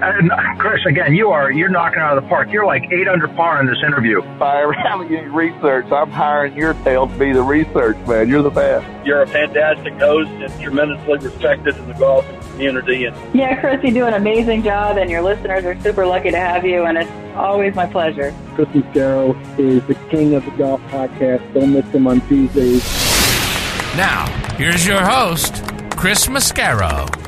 And Chris, again, you are you're knocking out of the park. You're like eight under par in this interview. If I ever have any research, I'm hiring your tail to be the research man. You're the best. You're a fantastic host and tremendously respected in the golf community. And yeah, Chris, you do an amazing job, and your listeners are super lucky to have you. And it's always my pleasure. Chris Mascaro is the king of the golf podcast. Don't miss him on Tuesdays. Now, here's your host, Chris Mascaro.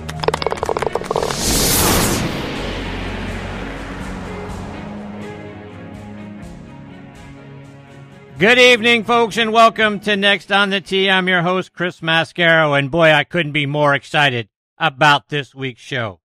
Good evening, folks, and welcome to Next on the Tee. I'm your host, Chris Mascaro, and boy, I couldn't be more excited about this week's show.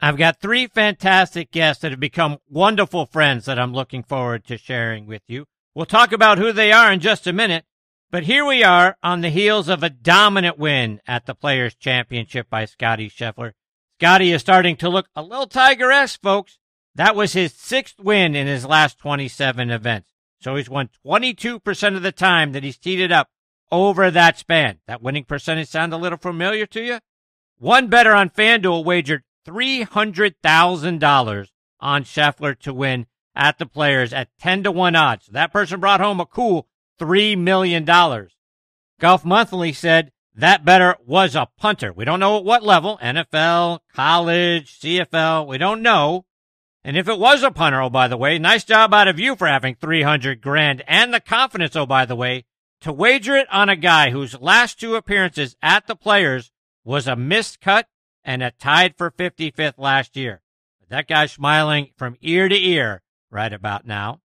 I've got three fantastic guests that have become wonderful friends that I'm looking forward to sharing with you. We'll talk about who they are in just a minute, but here we are on the heels of a dominant win at the Players Championship by Scotty Scheffler. Scotty is starting to look a little Tiger-esque, folks. That was his sixth win in his last 27 events. So he's won 22% of the time that he's teed it up over that span. That winning percentage sound a little familiar to you? One better on FanDuel wagered $300,000 on Scheffler to win at the players at 10 to 1 odds. So that person brought home a cool $3 million. Golf Monthly said that better was a punter. We don't know at what level, NFL, college, CFL, we don't know. And if it was a punter, oh, by the way, nice job out of you for having 300 grand and the confidence, oh, by the way, to wager it on a guy whose last two appearances at the players was a missed cut and a tied for 55th last year. That guy's smiling from ear to ear right about now.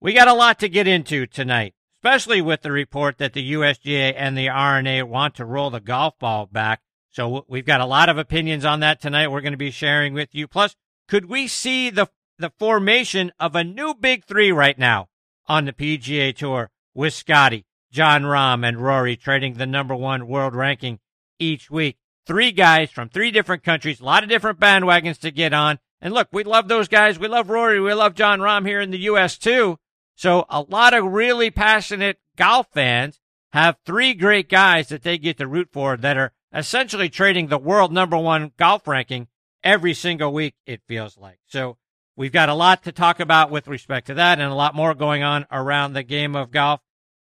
We got a lot to get into tonight, especially with the report that the USGA and the R&A want to roll the golf ball back. So we've got a lot of opinions on that tonight. We're going to be sharing with you. Plus, could we see the the formation of a new big three right now on the PGA Tour with Scotty, Jon Rahm, and Rory trading the number one world ranking each week? Three guys from three different countries, a lot of different bandwagons to get on. And look, we love those guys. We love Rory. We love Jon Rahm here in the U.S. too. So a lot of really passionate golf fans have three great guys that they get to root for that are essentially trading the world number one golf ranking every single week, it feels like. So we've got a lot to talk about with respect to that and a lot more going on around the game of golf.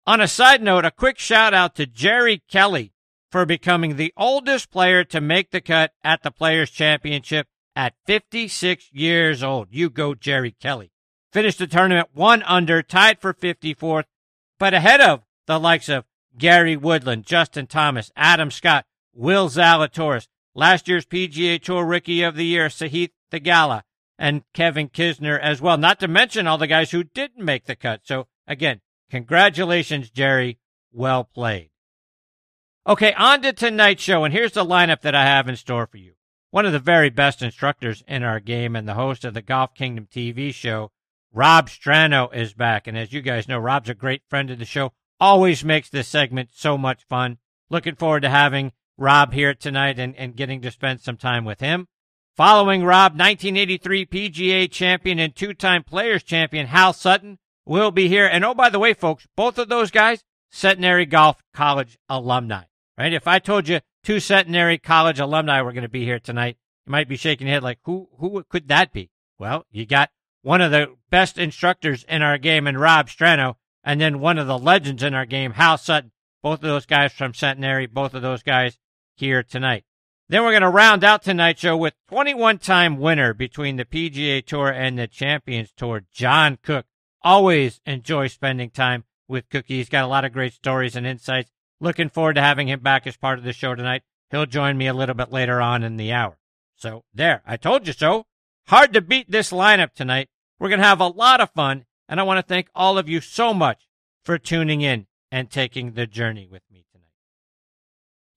On a side note, a quick shout out to Jerry Kelly for becoming the oldest player to make the cut at the Players Championship at 56 years old. You go, Jerry Kelly. Finished the tournament one under, tied for 54th, but ahead of the likes of Gary Woodland, Justin Thomas, Adam Scott, Will Zalatoris, last year's PGA Tour Rookie of the Year, Sahith Theegala, and Kevin Kisner as well, not to mention all the guys who didn't make the cut. So again, congratulations, Jerry. Well played. Okay, on to tonight's show, and here's the lineup that I have in store for you. One of the very best instructors in our game and the host of the Golf Kingdom TV show, Rob Strano, is back. And as you guys know, Rob's a great friend of the show, always makes this segment so much fun. Looking forward to having Rob here tonight and, and getting to spend some time with him. Following Rob, 1983 PGA champion and two-time players champion Hal Sutton will be here. And oh, by the way, folks, both of those guys, Centenary Golf College alumni, right? If I told you two Centenary College alumni were going to be here tonight, you might be shaking your head like, who, who could that be? Well, you got one of the best instructors in our game in Rob Strano, and then one of the legends in our game, Hal Sutton. Both of those guys from Centenary, both of those guys here tonight. Then we're going to round out tonight's show with 21 time winner between the PGA Tour and the Champions Tour, John Cook. Always enjoy spending time with Cookie. He's got a lot of great stories and insights. Looking forward to having him back as part of the show tonight. He'll join me a little bit later on in the hour. So there, I told you so. Hard to beat this lineup tonight. We're going to have a lot of fun, and I want to thank all of you so much for tuning in and taking the journey with.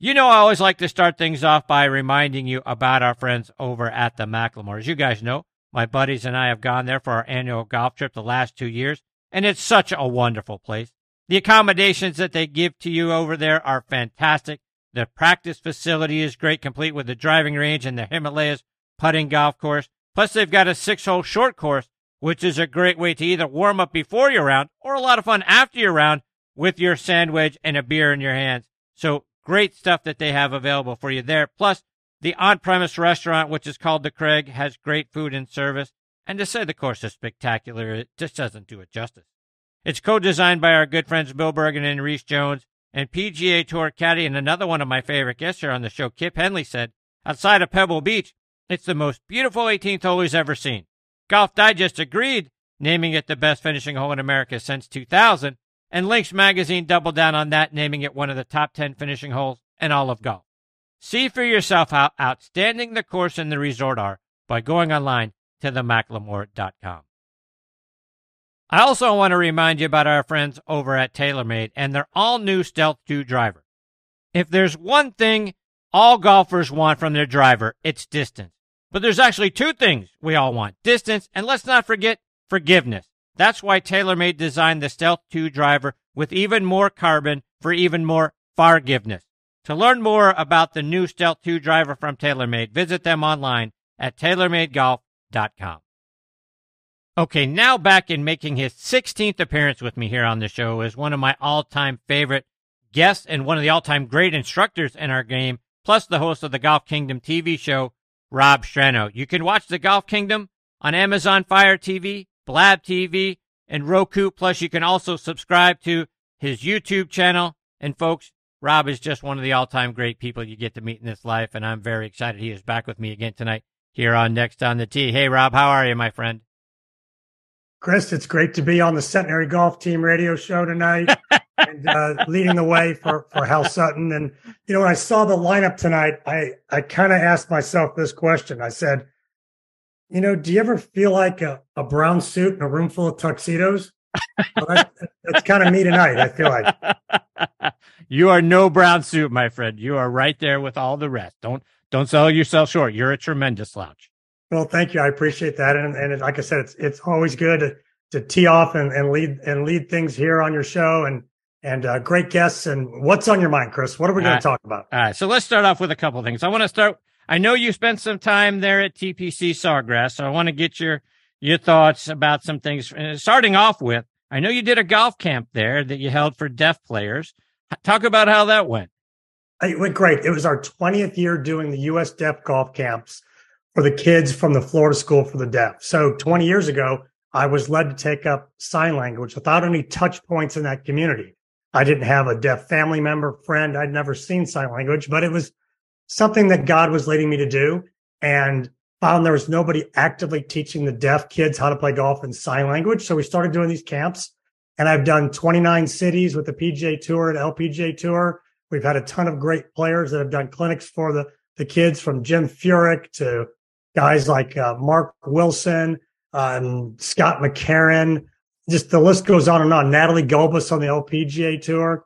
You know, I always like to start things off by reminding you about our friends over at the McLemore. As you guys know, my buddies and I have gone there for our annual golf trip the last two years. and it's such a wonderful place. The accommodations that they give to you over there are fantastic. The practice facility is great, complete with the driving range and the Himalayas putting golf course. Plus, they've got a six hole short course, which is a great way to either warm up before your round or a lot of fun after your round with your sandwich and a beer in your hands. So great stuff that they have available for you there. Plus, the on premise restaurant, which is called the Craig, has great food and service. And to say the course is spectacular, it just doesn't do it justice. It's co-designed by our good friends Bill Bergin and Rees Jones, and PGA Tour caddy and another one of my favorite guests here on the show, Kip Henley, said, outside of Pebble Beach, it's the most beautiful 18th hole he's ever seen. Golf Digest agreed, naming it the best finishing hole in America since 2000, and Links Magazine doubled down on that, naming it one of the top 10 finishing holes in all of golf. See for yourself how outstanding the course and the resort are by going online to themclemore.com. I also want to remind you about our friends over at TaylorMade and their all new Stealth 2 driver. If there's one thing all golfers want from their driver, it's distance. But there's actually two things we all want distance, and let's not forget forgiveness. That's why TaylorMade designed the Stealth 2 driver with even more carbon for even more forgiveness. To learn more about the new Stealth 2 driver from TaylorMade, visit them online at TaylorMadeGolf.com. Okay, now back in making his 16th appearance with me here on the show is one of my all-time favorite guests and one of the all-time great instructors in our game, plus the host of the Golf Kingdom TV show, Rob Strano. You can watch the Golf Kingdom on Amazon Fire TV, Blab TV, and Roku. Plus, you can also subscribe to his YouTube channel. And folks, Rob is just one of the all-time great people you get to meet in this life, and I'm very excited he is back with me again tonight here on Next on the Tee. Hey, Rob, how are you, my friend? Chris, it's great to be on the Centenary Golf Team radio show tonight and uh, leading the way for, for Hal Sutton. And, you know, when I saw the lineup tonight, I, I kind of asked myself this question. I said, you know, do you ever feel like a, a brown suit in a room full of tuxedos? Well, that, that's kind of me tonight, I feel like. you are no brown suit, my friend. You are right there with all the rest. Don't don't sell yourself short. You're a tremendous slouch. Well, thank you. I appreciate that. And, and like I said, it's, it's always good to, to tee off and, and lead and lead things here on your show and, and uh, great guests. And what's on your mind, Chris? What are we going to talk about? All right. So let's start off with a couple of things. I want to start. I know you spent some time there at TPC Sawgrass, so I want to get your, your thoughts about some things. Uh, starting off with, I know you did a golf camp there that you held for deaf players. Talk about how that went. It went great. It was our 20th year doing the U.S. Deaf Golf Camps for the kids from the Florida School for the Deaf. So 20 years ago, I was led to take up sign language without any touch points in that community. I didn't have a deaf family member, friend. I'd never seen sign language, but it was something that God was leading me to do and found there was nobody actively teaching the deaf kids how to play golf in sign language. So we started doing these camps and I've done 29 cities with the PGA Tour and LPGA Tour. We've had a ton of great players that have done clinics for the, the kids from Jim Furyk to guys like uh, Mark Wilson, um, Scott McCarron, just the list goes on and on. Natalie Gulbis on the LPGA tour.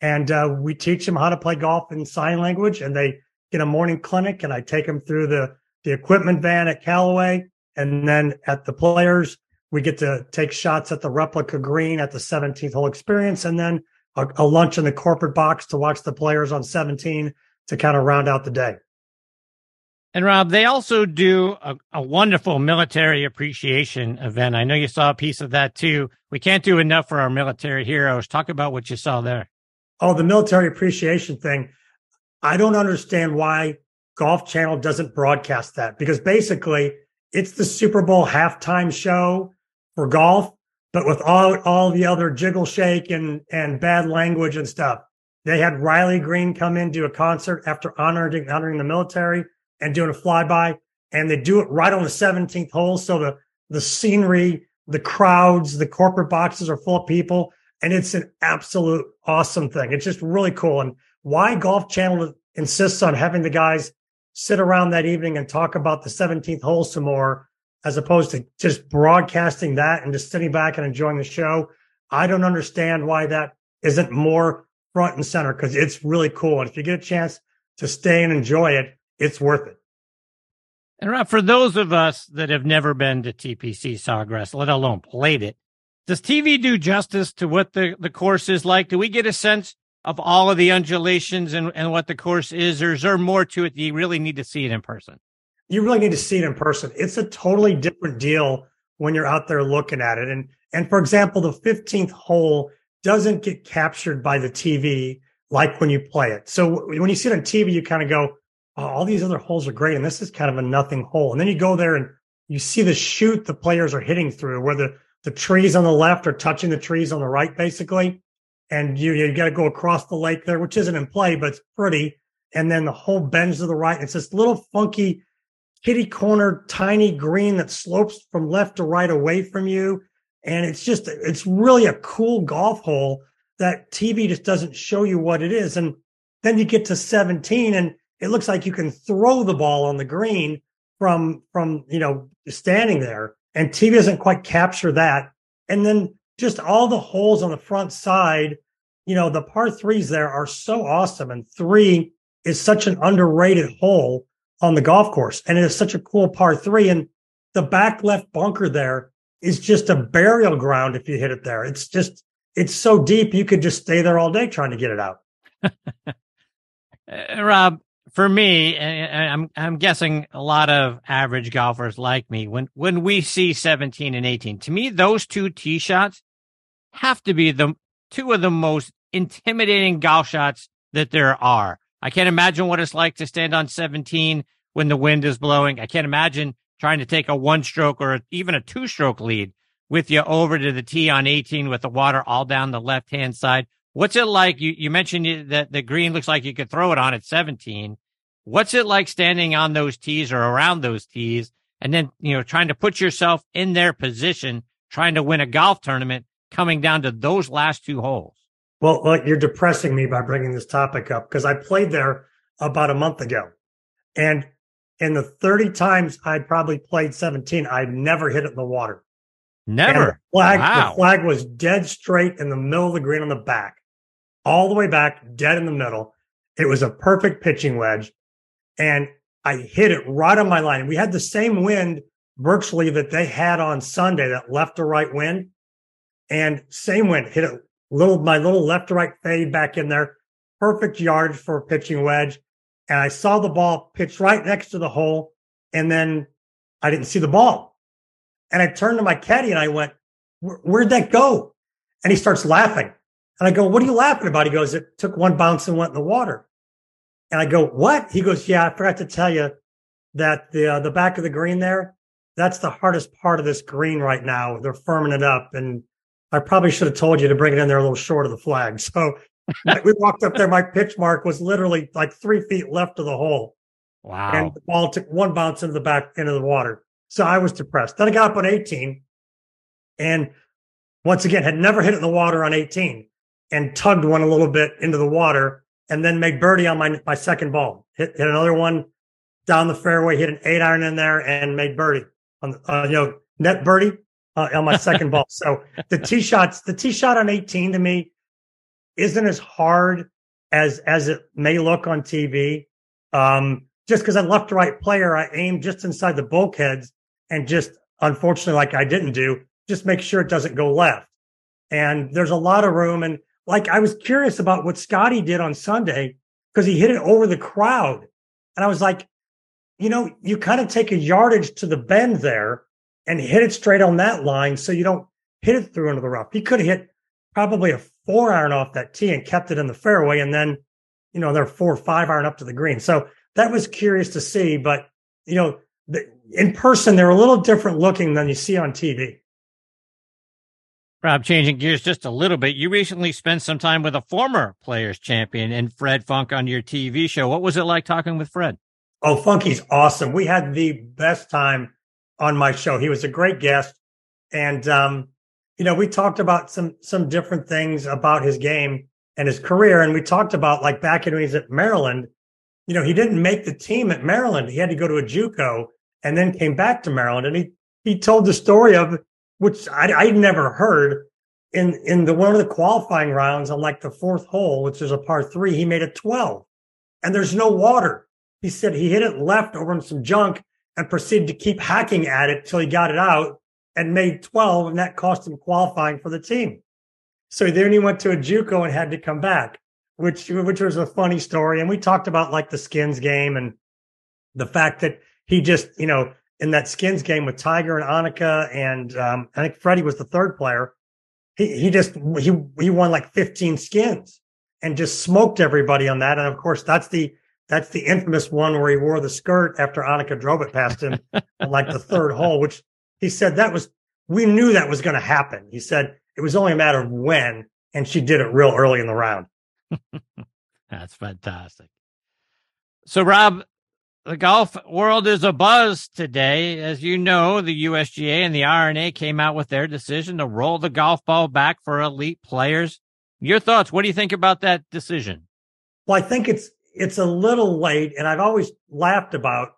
And uh, we teach them how to play golf in sign language and they get a morning clinic and I take them through the, the equipment van at Callaway. And then at the players, we get to take shots at the replica green at the 17th hole experience and then a, a lunch in the corporate box to watch the players on 17 to kind of round out the day. And Rob, they also do a, a, wonderful military appreciation event. I know you saw a piece of that too. We can't do enough for our military heroes. Talk about what you saw there. Oh, the military appreciation thing. I don't understand why Golf Channel doesn't broadcast that because basically it's the Super Bowl halftime show for golf, but with all, all the other jiggle shake and, and bad language and stuff. They had Riley Green come in, do a concert after honoring, honoring the military and doing a flyby, and they do it right on the 17th hole. So the the scenery, the crowds, the corporate boxes are full of people, and it's an absolute awesome thing. It's just really cool. And why Golf Channel insists on having the guys sit around that evening and talk about the 17th hole some more, as opposed to just broadcasting that and just sitting back and enjoying the show. I don't understand why that isn't more front and center because it's really cool. And if you get a chance to stay and enjoy it, it's worth it. And Rob, for those of us that have never been to TPC Sawgrass, let alone played it, Does TV do justice to what the, the course is like? Do we get a sense of all of the undulations and, and what the course is, or is there more to it? Do you really need to see it in person? You really need to see it in person. It's a totally different deal when you're out there looking at it. And and for example, the 15th hole doesn't get captured by the TV like when you play it. So when you see it on TV, you kind of go, oh, all these other holes are great. And this is kind of a nothing hole. And then you go there and you see the chute the players are hitting through where the, the trees on the left are touching the trees on the right, basically. And you, you got to go across the lake there, which isn't in play, but it's pretty. And then the whole bends to the right. It's this little funky kitty corner, tiny green that slopes from left to right away from you. And it's just, it's really a cool golf hole that TV just doesn't show you what it is. And then you get to 17 and it looks like you can throw the ball on the green from, from, you know, standing there and TV doesn't quite capture that. And then just all the holes on the front side, you know, the par threes there are so awesome. And three is such an underrated hole on the golf course. And it is such a cool par three. And the back left bunker there is just a burial ground if you hit it there. It's just, it's so deep you could just stay there all day trying to get it out. uh, Rob, for me, I'm I'm guessing a lot of average golfers like me, when when we see 17 and 18, to me those two tee shots have to be the two of the most intimidating golf shots that there are. I can't imagine what it's like to stand on 17 when the wind is blowing. I can't imagine trying to take a one stroke or even a two stroke lead with you over to the tee on 18 with the water all down the left hand side. What's it like? You, you mentioned that the green looks like you could throw it on at 17. What's it like standing on those tees or around those tees and then, you know, trying to put yourself in their position, trying to win a golf tournament coming down to those last two holes? Well, look, you're depressing me by bringing this topic up because I played there about a month ago. And in the 30 times I'd probably played 17, I'd never hit it in the water. Never. The flag, wow. the flag was dead straight in the middle of the green on the back, all the way back, dead in the middle. It was a perfect pitching wedge. And I hit it right on my line. We had the same wind virtually that they had on Sunday, that left to right wind. And same wind, hit a little, my little left to right fade back in there. Perfect yardage for a pitching wedge. And I saw the ball pitch right next to the hole. And then I didn't see the ball. And I turned to my caddy and I went, where'd that go? And he starts laughing. And I go, what are you laughing about? He goes, it took one bounce and went in the water. And I go, what? He goes, yeah, I forgot to tell you that the, uh, the back of the green there, that's the hardest part of this green right now. They're firming it up. And I probably should have told you to bring it in there a little short of the flag. So we walked up there. My pitch mark was literally like three feet left of the hole. Wow. And the ball took one bounce into the back into the water. So I was depressed. Then I got up on 18 and once again had never hit it in the water on 18 and tugged one a little bit into the water and then made birdie on my, my second ball. Hit, hit another one down the fairway, hit an eight iron in there and made birdie on, uh, you know, net birdie uh, on my second ball. So the tee shots, the tee shot on 18 to me isn't as hard as, as it may look on TV. Um, just because I'm left to right player, I aim just inside the bulkheads and just unfortunately, like I didn't do, just make sure it doesn't go left. And there's a lot of room. And like I was curious about what Scotty did on Sunday because he hit it over the crowd. And I was like, you know, you kind of take a yardage to the bend there and hit it straight on that line so you don't hit it through into the rough. He could have hit probably a four iron off that tee and kept it in the fairway and then, you know, they're four or five iron up to the green. So that was curious to see, but you know, the, in person, they're a little different looking than you see on TV. Rob, changing gears just a little bit. You recently spent some time with a former players champion and Fred Funk on your TV show. What was it like talking with Fred? Oh, Funky's awesome. We had the best time on my show. He was a great guest. And, um, you know, we talked about some, some different things about his game and his career. And we talked about like back when he was at Maryland, you know, he didn't make the team at Maryland. He had to go to a JUCO and then came back to Maryland. And he, he told the story of which I, I'd never heard in, in the one of the qualifying rounds on like the fourth hole, which is a par three, he made a 12 and there's no water. He said he hit it left over in some junk and proceeded to keep hacking at it till he got it out and made 12, and that cost him qualifying for the team. So then he went to a JUCO and had to come back, which which was a funny story. And we talked about like the skins game and the fact that he just, you know, in that skins game with Tiger and Annika, and um, I think Freddie was the third player. He he just he he won like 15 skins and just smoked everybody on that. And of course, that's the that's the infamous one where he wore the skirt after Annika drove it past him like the third hole, which he said that was we knew that was going to happen. He said it was only a matter of when, and she did it real early in the round. That's fantastic. So, Rob, the golf world is a buzz today. As you know, the USGA and the R&A came out with their decision to roll the golf ball back for elite players. Your thoughts? What do you think about that decision? Well, I think it's it's a little late, and I've always laughed about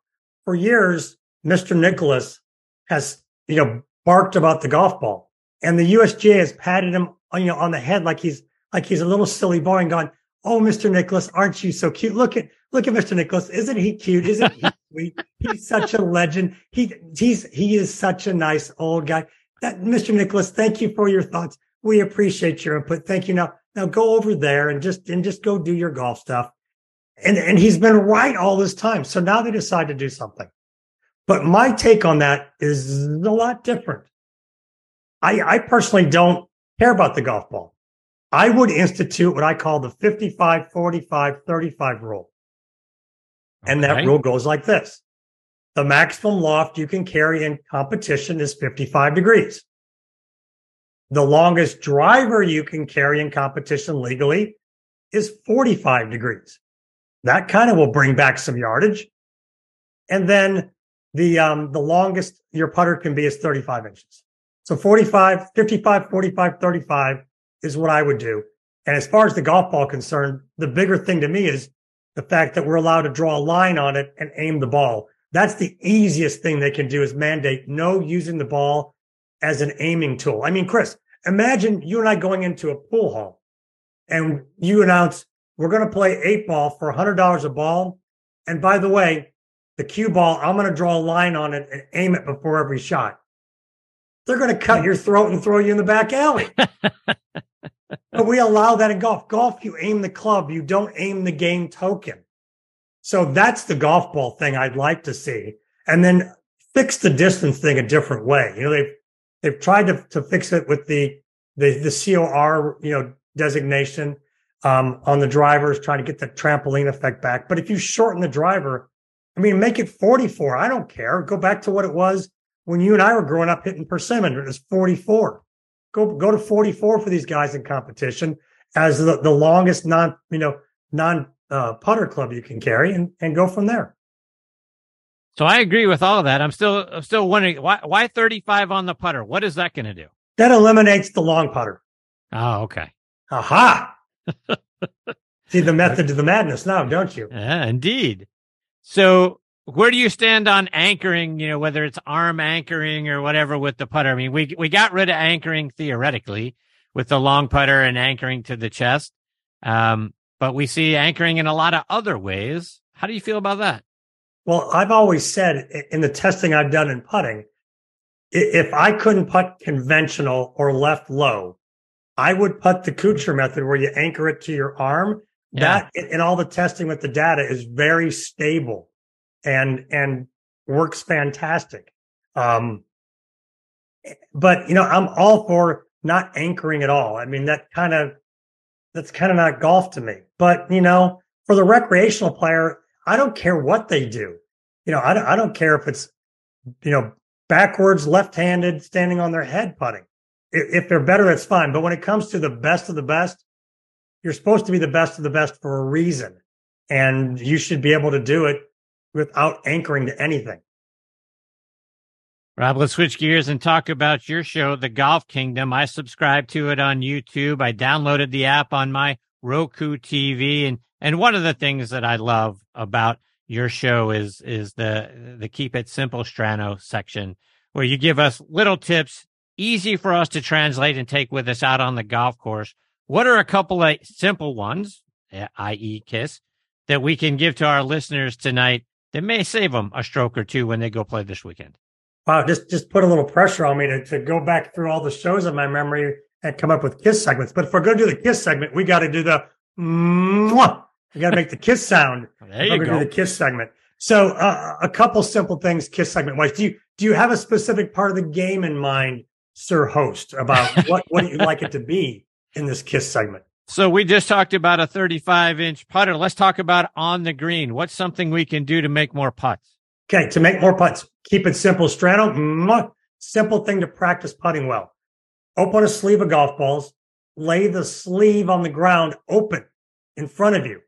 for years. Mr. Nicklaus has you know barked about the golf ball, and the USGA has patted him you know on the head like he's like he's a little silly boy and gone, "Oh, Mr. Nicklaus, aren't you so cute? Look at look at Mr. Nicklaus. Isn't he cute? Isn't he sweet? He's such a legend. He he's he is such a nice old guy. That Mr. Nicklaus, thank you for your thoughts. We appreciate your input. Thank you. Now now go over there and just and just go do your golf stuff. And and he's been right all this time. So now they decide to do something. But my take on that is a lot different. I I personally don't care about the golf ball. I would institute what I call the 55 45 35 rule. And that rule goes like this. The maximum loft you can carry in competition is 55 degrees. The longest driver you can carry in competition legally is 45 degrees. That kind of will bring back some yardage. And then the um the longest your putter can be is 35 inches. So 45, 55, 45, 35 is what I would do. And as far as the golf ball concerned, the bigger thing to me is the fact that we're allowed to draw a line on it and aim the ball. That's the easiest thing they can do is mandate no using the ball as an aiming tool. I mean, Chris, imagine you and I going into a pool hall and you announce we're going to play eight ball for $100 a ball. And by the way, the cue ball, I'm going to draw a line on it and aim it before every shot. They're going to cut your throat and throw you in the back alley. but we allow that in golf. Golf, you aim the club, you don't aim the game token. So that's the golf ball thing I'd like to see. And then fix the distance thing a different way. You know, they've they've tried to, to fix it with the the the COR, you know, designation um, on the drivers, trying to get the trampoline effect back. But if you shorten the driver, I mean, make it 44. I don't care. Go back to what it was when you and I were growing up hitting persimmon. It was 44. Go go to 44 for these guys in competition as the, the longest non, you know, non uh, putter club you can carry and, and go from there. So I agree with all of that. I'm still I'm still wondering why why 35 on the putter. What is that going to do? That eliminates the long putter. Oh, okay. Aha. See the method to the madness now, don't you? Yeah, indeed. So where do you stand on anchoring, you know, whether it's arm anchoring or whatever with the putter? I mean, we we got rid of anchoring theoretically with the long putter and anchoring to the chest. Um, but we see anchoring in a lot of other ways. How do you feel about that? Well, I've always said in the testing I've done in putting, if I couldn't putt conventional or left low, I would put the Kuchar method where you anchor it to your arm. Yeah. That in all the testing with the data is very stable and and works fantastic. Um, but you know, I'm all for not anchoring at all. I mean, that kind of that's kind of not golf to me. But you know, for the recreational player, I don't care what they do. You know, I don't, I don't care if it's you know backwards, left-handed, standing on their head putting. If, they're better, that's fine. But when it comes to the best of the best, you're supposed to be the best of the best for a reason, and you should be able to do it without anchoring to anything. Rob, let's switch gears and talk about your show, The Golf Kingdom. I subscribe to it on YouTube. I downloaded the app on my Roku TV, and and one of the things that I love about your show is is the the Keep It Simple Strano section, where you give us little tips, easy for us to translate and take with us out on the golf course. What are a couple of simple ones, eh, i.e., Kiss, that we can give to our listeners tonight that may save them a stroke or two when they go play this weekend? Wow, just just put a little pressure on me to, to go back through all the shows in my memory and come up with kiss segments. But if we're going to do the kiss segment, we got to do the mwah. We got to make the kiss sound. There you We're go. do the kiss segment. So uh, a couple simple things kiss segment wise. Do you do you have a specific part of the game in mind, Sir Host, about what what you'd like it to be in this kiss segment? So we just talked about a 35 inch putter. Let's talk about on the green. What's something we can do to make more putts? Okay, to make more putts, keep it simple. Strano, mwah, simple thing to practice putting well. Open a sleeve of golf balls, lay the sleeve on the ground open in front of you.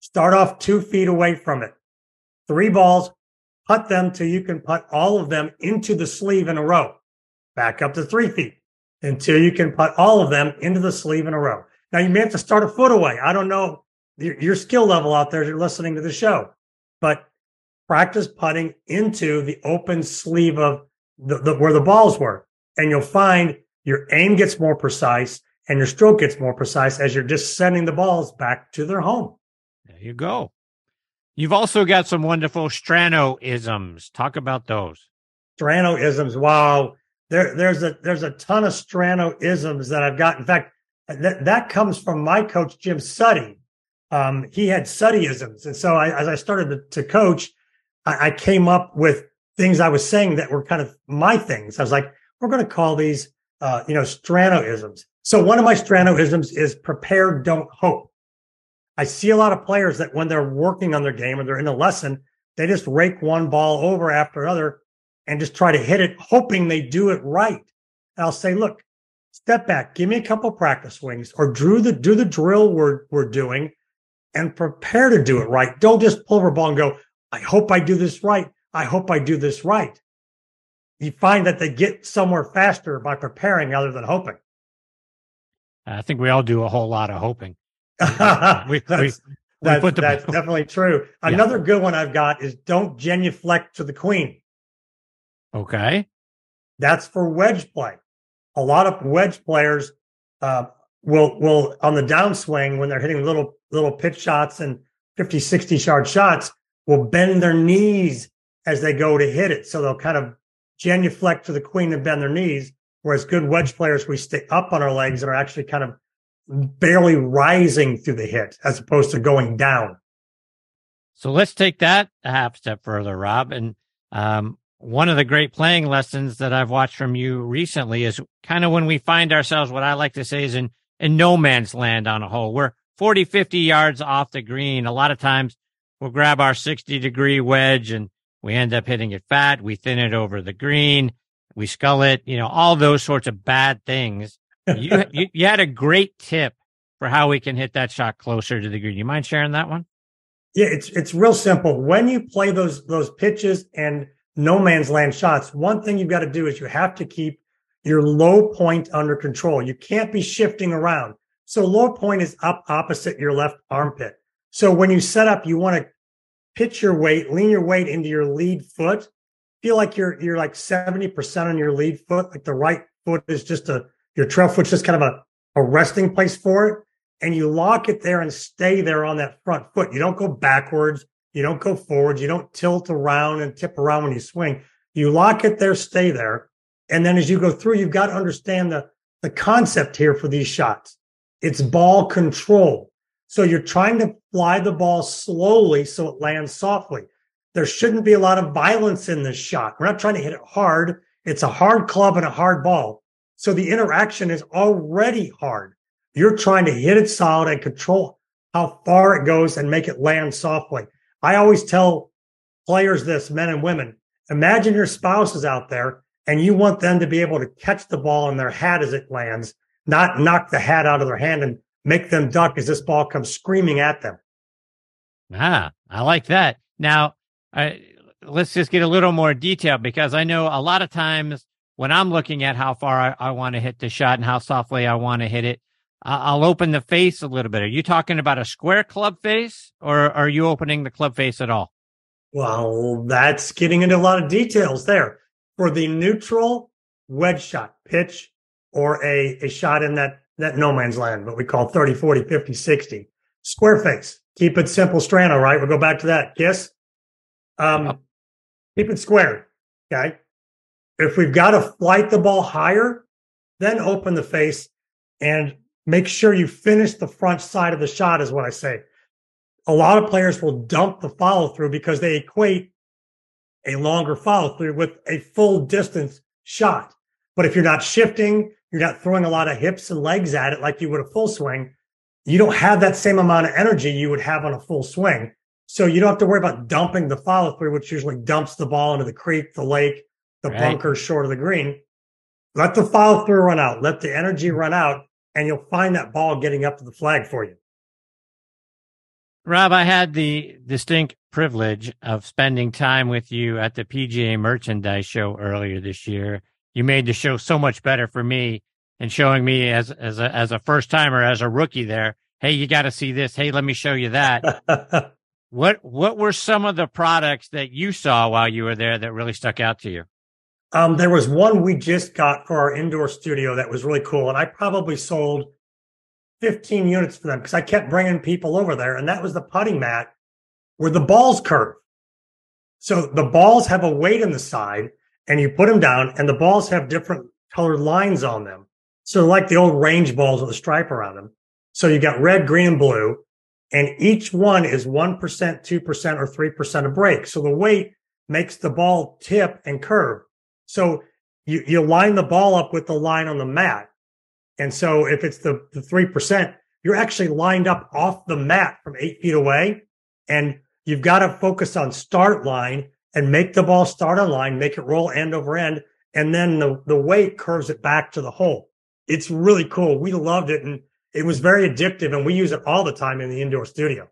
Start off two feet away from it. Three balls, putt them till you can putt all of them into the sleeve in a row. Back up to three feet until you can put all of them into the sleeve in a row. Now you may have to start a foot away. I don't know your, your skill level out there as you're listening to the show, but practice putting into the open sleeve of the, the, where the balls were. And you'll find your aim gets more precise and your stroke gets more precise as you're just sending the balls back to their home. There you go. You've also got some wonderful Strano-isms. Talk about those. Strano isms. Wow. There, there's a, there's a ton of Strano isms that I've got. In fact, that, that comes from my coach, Jim Suttie. Um, he had Suttieisms. And so I, as I started to, to coach, I, I came up with things I was saying that were kind of my things. I was like, we're going to call these, uh, you know, Stranoisms. So one of my Stranoisms is prepare, don't hope. I see a lot of players that when they're working on their game or they're in a lesson, they just rake one ball over after another and just try to hit it, hoping they do it right. And I'll say, look, step back, give me a couple practice swings or drew the, do the drill we're, we're doing and prepare to do it right. Don't just pull over ball and go, I hope I do this right. I hope I do this right. You find that they get somewhere faster by preparing rather than hoping. I think we all do a whole lot of hoping. We- that's we- that's, the- that's definitely true. Another good one I've got is don't genuflect to the queen. Okay. That's for wedge play. A lot of wedge players uh, will will on the downswing when they're hitting little little pitch shots and 50, 60 yard shots will bend their knees as they go to hit it. So they'll kind of genuflect to the queen and bend their knees. Whereas good wedge players, we stay up on our legs and are actually kind of barely rising through the hit as opposed to going down. So let's take that a half step further, Rob. And um, one of the great playing lessons that I've watched from you recently is kind of when we find ourselves, what I like to say is in, in no man's land on a hole. We're 40, 50 yards off the green. A lot of times we'll grab our 60 degree wedge and we end up hitting it fat. We thin it over the green. We scull it, you know, all those sorts of bad things. You, you, you had a great tip for how we can hit that shot closer to the green. You mind sharing that one? Yeah, it's it's real simple. When you play those those pitches and no man's land shots, one thing you've got to do is you have to keep your low point under control. You can't be shifting around. So low point is up opposite your left armpit. So when you set up, you want to pitch your weight, lean your weight into your lead foot. Feel like you're you're like 70% on your lead foot. Like the right foot is just a your trail foot's just kind of a, a resting place for it. And you lock it there and stay there on that front foot. You don't go backwards. You don't go forward. You don't tilt around and tip around when you swing. You lock it there, stay there. And then as you go through, you've got to understand the, the concept here for these shots. It's ball control. So you're trying to fly the ball slowly so it lands softly. There shouldn't be a lot of violence in this shot. We're not trying to hit it hard. It's a hard club and a hard ball. So the interaction is already hard. You're trying to hit it solid and control how far it goes and make it land softly. I always tell players this, men and women, imagine your spouse is out there and you want them to be able to catch the ball in their hat as it lands, not knock the hat out of their hand and make them duck as this ball comes screaming at them. Ah, I like that. Now, uh, let's just get a little more detail because I know a lot of times when I'm looking at how far I, I want to hit the shot and how softly I want to hit it, I- I'll open the face a little bit. Are you talking about a square club face or are you opening the club face at all? Well, that's getting into a lot of details there. For the neutral wedge shot, pitch, or a, a shot in that, that no man's land, what we call 30, 40, 50, 60. Square face. Keep it simple, Strano, right? We'll go back to that. Yes. Um, Yep. keep it square. Okay. If we've got to flight the ball higher, then open the face and make sure you finish the front side of the shot, is what I say. A lot of players will dump the follow through because they equate a longer follow through with a full distance shot. But if you're not shifting, you're not throwing a lot of hips and legs at it like you would a full swing, you don't have that same amount of energy you would have on a full swing. So you don't have to worry about dumping the follow through, which usually dumps the ball into the creek, the lake, the Right. bunker short of the green. Let the follow through run out. Let the energy run out, and you'll find that ball getting up to the flag for you. Rob, I had the distinct privilege of spending time with you at the PGA Merchandise Show earlier this year. You made the show so much better for me and showing me as as a as a first timer, as a rookie there. Hey, you got to see this. Hey, let me show you that. what what were some of the products that you saw while you were there that really stuck out to you? Um, there was one we just got for our indoor studio that was really cool, and I probably sold 15 units for them because I kept bringing people over there, and that was the putting mat where the balls curve. So the balls have a weight in the side, and you put them down, and the balls have different colored lines on them. So like the old range balls with a stripe around them. So you got red, green, and blue, and each one is 1%, 2%, or 3% of break. So the weight makes the ball tip and curve. So you, you line the ball up with the line on the mat. And so if it's the, the 3%, you're actually lined up off the mat from eight feet away. And you've got to focus on start line and make the ball start on line, make it roll end over end. And then the, the weight curves it back to the hole. It's really cool. We loved it. And it was very addictive. And we use it all the time in the indoor studio.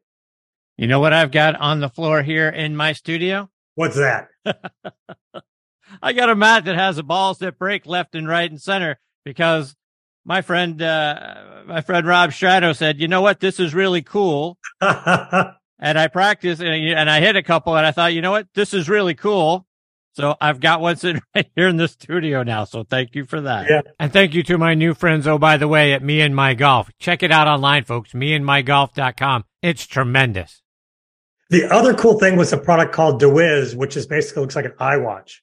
You know what I've got on the floor here in my studio? What's that? I got a mat that has the balls that break left and right and center because my friend, uh, my friend Rob Strano said, you know what? This is really cool. and I practiced and, and I hit a couple and I thought, you know what? This is really cool. So I've got one sitting right here in the studio now. So thank you for that. Yeah. And thank you to my new friends. Oh, by the way, at Me and My Golf. Check it out online, folks. me and my MeandMyGolf.com. It's tremendous. The other cool thing was a product called DeWiz, which is basically looks like an iWatch.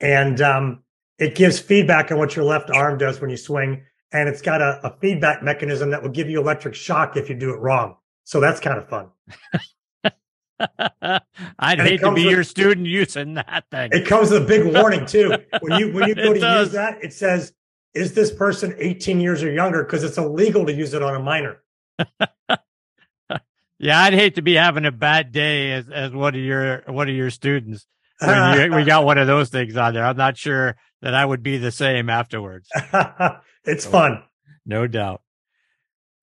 And um, it gives feedback on what your left arm does when you swing. And it's got a, a feedback mechanism that will give you electric shock if you do it wrong. So that's kind of fun. I'd And hate to be with- your student using that thing. It comes with a big warning too. When you when you go to does. use that, it says, "Is this person 18 years or younger?" Because it's illegal to use it on a minor. Yeah, I'd hate to be having a bad day as, as one of your one of your students. When you, we got one of those things on there. I'm not sure that I would be the same afterwards. it's fun. No doubt.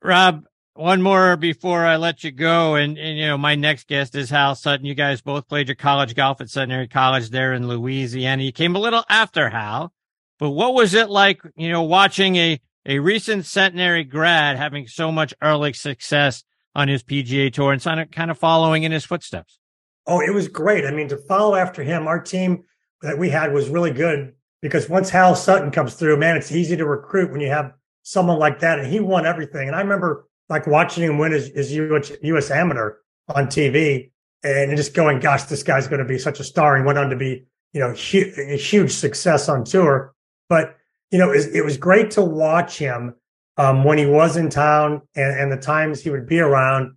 Rob, one more before I let you go. And, and, you know, my next guest is Hal Sutton. You guys both played your college golf at Centenary College there in Louisiana. You came a little after Hal, but what was it like, you know, watching a, a recent Centenary grad having so much early success on his PGA tour and kind of following in his footsteps? Oh, it was great. I mean, to follow after him, our team that we had was really good because once Hal Sutton comes through, man, it's easy to recruit when you have someone like that. And he won everything. And I remember like watching him win his, his US, US amateur on TV and just going, gosh, this guy's going to be such a star. He went on to be, you know, a huge success on tour. But, you know, it was great to watch him um, when he was in town and, and the times he would be around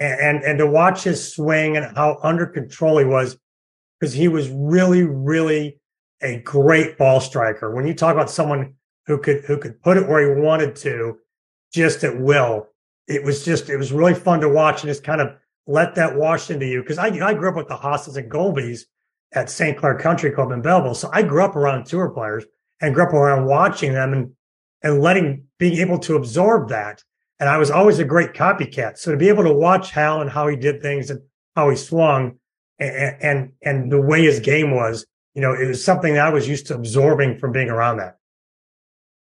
and, and to watch his swing and how under control he was because he was really really a great ball striker. When you talk about someone who could who could put it where he wanted to just at will it was just it was really fun to watch and just kind of let that wash into you. Because I, I grew up with the Haases and Goalbys at St. Clair Country Club in Belleville. So I grew up around tour players and grew up around watching them and and letting being able to absorb that and I was always a great copycat. So to be able to watch Hal and how he did things and how he swung and, and, and the way his game was, you know, it was something that I was used to absorbing from being around that.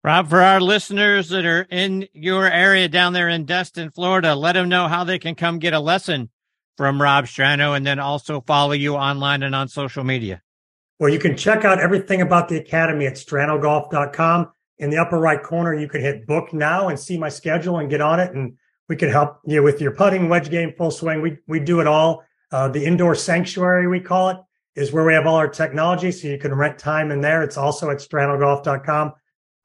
Rob, for our listeners that are in your area down there in Destin, Florida, let them know how they can come get a lesson from Rob Strano and then also follow you online and on social media. Well, you can check out everything about the academy at stranogolf.com. In the upper right corner, you can hit book now and see my schedule and get on it. And we can help you with your putting, wedge game, full swing. We, we do it all. Uh, the indoor sanctuary, we call it, is where we have all our technology. So you can rent time in there. It's also at stranogolf.com.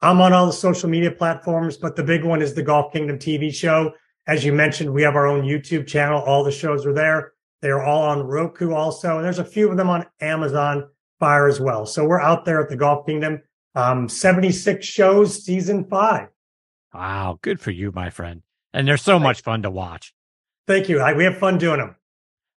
I'm on all the social media platforms, but the big one is the Golf Kingdom TV show. As you mentioned, we have our own YouTube channel. All the shows are there. They are all on Roku also. And there's a few of them on Amazon Fire as well. So we're out there at the Golf Kingdom. Um, 76 shows, season five. Wow. Good for you, my friend. And they're so much fun to watch. Thank you. I, we have fun doing them.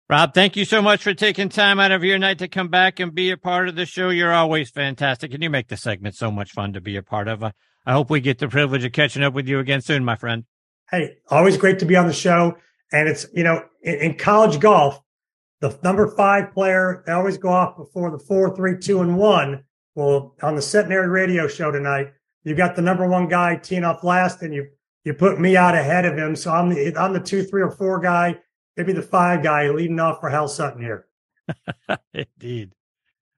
Rob, thank you so much for taking time out of your night to come back and be a part of the show. You're always fantastic, and you make the segment so much fun to be a part of. I hope we get the privilege of catching up with you again soon, my friend. Hey, always great to be on the show. And it's, you know, in, in college golf, the number five player, they always go off before the four, three, two, and one. Well, on the Centenary radio show tonight, you got the number one guy teeing off last, and you you put me out ahead of him. So I'm the I'm the two, three, or four guy maybe the five guy leading off for Hal Sutton here. Indeed.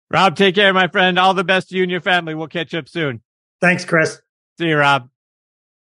Rob, take care, my friend. All the best to you and your family. We'll catch up soon. Thanks, Chris. See you, Rob.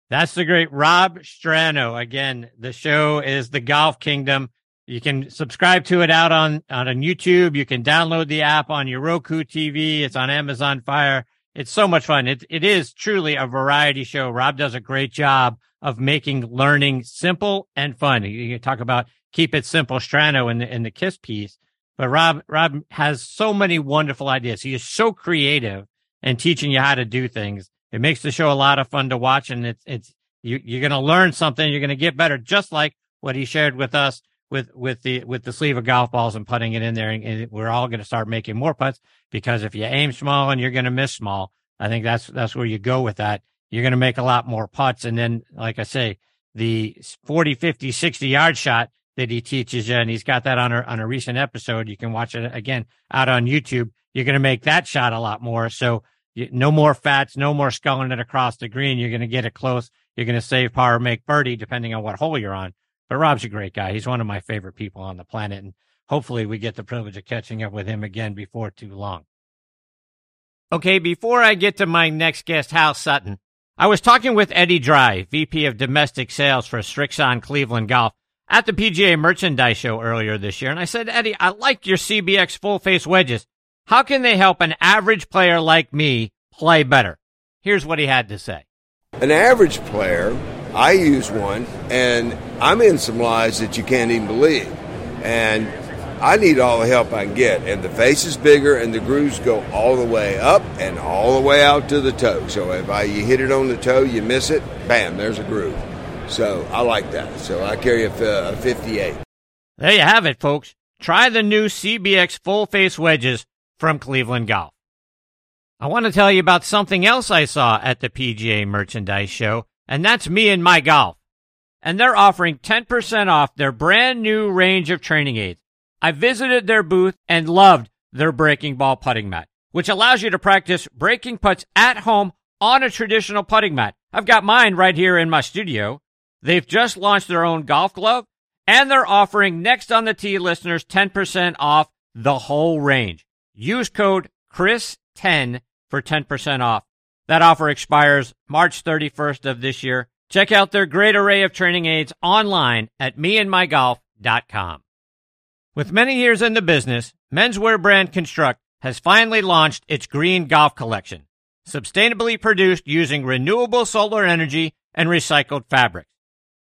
That's the great Rob Strano. Again, the show is the Golf Kingdom. You can subscribe to it out on, on YouTube. You can download the app on your Roku TV. It's on Amazon Fire. It's so much fun. It, it is truly a variety show. Rob does a great job of making learning simple and fun. You talk about keep it simple Strano in the, in the Kiss piece. But Rob, Rob has so many wonderful ideas. He is so creative and teaching you how to do things. It makes the show a lot of fun to watch and it's, it's, you, you're going to learn something. You're going to get better, just like what he shared with us with, with the, with the sleeve of golf balls and putting it in there. And, and we're all going to start making more putts because if you aim small and you're going to miss small, I think that's, that's where you go with that. You're going to make a lot more putts. And then, like I say, the 40, 50, 60 yard shot that he teaches you, and he's got that on a on a recent episode. You can watch it again out on YouTube. You're going to make that shot a lot more. So you, no more fats, no more sculling it across the green. You're going to get it close. You're going to save par, make birdie, depending on what hole you're on. But Rob's a great guy. He's one of my favorite people on the planet, and hopefully we get the privilege of catching up with him again before too long. Okay, before I get to my next guest, Hal Sutton, I was talking with Eddie Dry, VP of Domestic Sales for Srixon Cleveland Golf at the PGA Merchandise Show earlier this year, and I said, Eddie, I like your CBX full face wedges. How can they help an average player like me play better? Here's what he had to say. An average player, I use one, and I'm in some lies that you can't even believe. And I need all the help I can get. And the face is bigger, and the grooves go all the way up and all the way out to the toe. So if I, you hit it on the toe, you miss it, bam, there's a groove. So I like that. So I carry a, a 58. There you have it, folks. Try the new CBX full face wedges from Cleveland Golf. I want to tell you about something else I saw at the PGA Merchandise Show, and that's me and my golf. And they're offering 10% off their brand new range of training aids. I visited their booth and loved their breaking ball putting mat, which allows you to practice breaking putts at home on a traditional putting mat. I've got mine right here in my studio. They've just launched their own golf glove and they're offering next on the tee listeners 10% off the whole range. Use code CHRIS10 for 10% off. That offer expires March 31st of this year. Check out their great array of training aids online at meandmygolf.com. With many years in the business, menswear brand Conxstruct has finally launched its green golf collection, sustainably produced using renewable solar energy and recycled fabrics.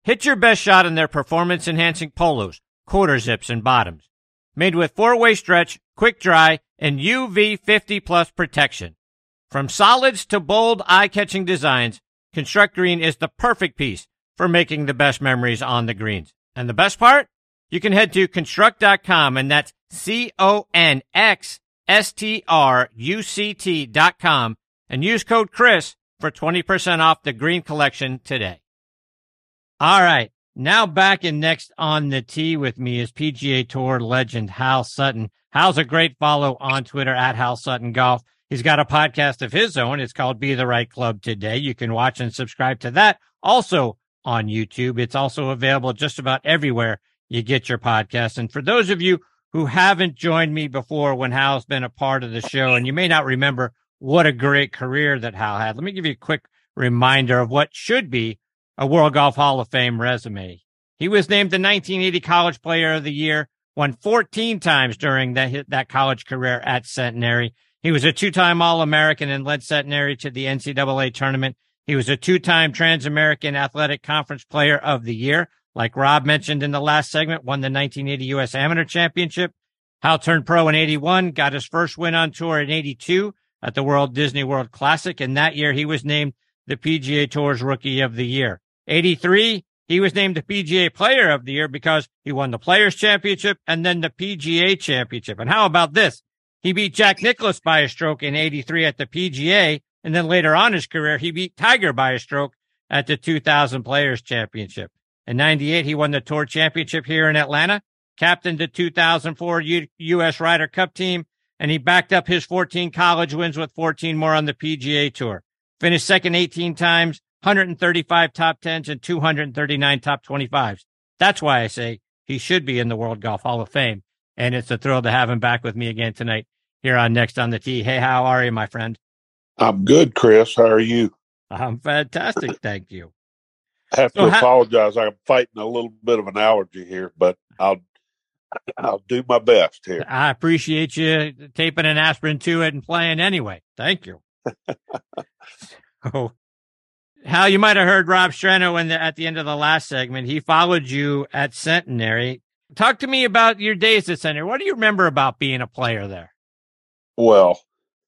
Hit your best shot in their performance enhancing polos, quarter zips, and bottoms. Made with four way stretch, quick dry, and UV 50 plus protection. From solids to bold, eye catching designs, Conxstruct Green is the perfect piece for making the best memories on the greens. And the best part? You can head to conxstruct.com and that's C O N X S T R U C T dot com and use code Chris for 20% off the green collection today. All right. Now back and next on the tee with me is PGA Tour legend Hal Sutton. Hal's a great follow on Twitter at Hal Sutton Golf. He's got a podcast of his own. It's called Be the Right Club Today. You can watch and subscribe to that also on YouTube. It's also available just about everywhere you get your podcast. And for those of you who haven't joined me before when Hal's been a part of the show, and you may not remember what a great career that Hal had, let me give you a quick reminder of what should be a World Golf Hall of Fame resume. He was named the 1980 College Player of the Year, won 14 times during that, that college career at Centenary. He was a two-time All-American and led Centenary to the NCAA tournament. He was a two-time Trans-American Athletic Conference Player of the Year. Like Rob mentioned in the last segment, won the 1980 U.S. Amateur Championship. Hal turned pro in 81, got his first win on tour in 82 at the Walt Disney World Classic. And that year he was named the PGA Tour's Rookie of the Year. 83, he was named the PGA Player of the Year because he won the Players Championship and then the PGA Championship. And how about this? He beat Jack Nicklaus by a stroke in 83 at the PGA. And then later on his career, he beat Tiger by a stroke at the 2000 Players Championship. In 98, he won the Tour Championship here in Atlanta, captained the 2004 U- U.S. Ryder Cup team, and he backed up his 14 college wins with 14 more on the PGA Tour. Finished second 18 times, 135 top 10s, and 239 top 25s. That's why I say he should be in the World Golf Hall of Fame. And it's a thrill to have him back with me again tonight here on Next on the Tee. Hey, how are you, my friend? I'm good, Chris. How are you? I'm fantastic. Thank you. I have to so apologize. I'm fighting a little bit of an allergy here, but I'll I'll do my best here. I appreciate you taping an aspirin to it and playing anyway. Thank you. Oh, so, Hal, you might have heard Rob Strano in the, at the end of the last segment. He followed you at Centenary. Talk to me about your days at Centenary. What do you remember about being a player there? Well,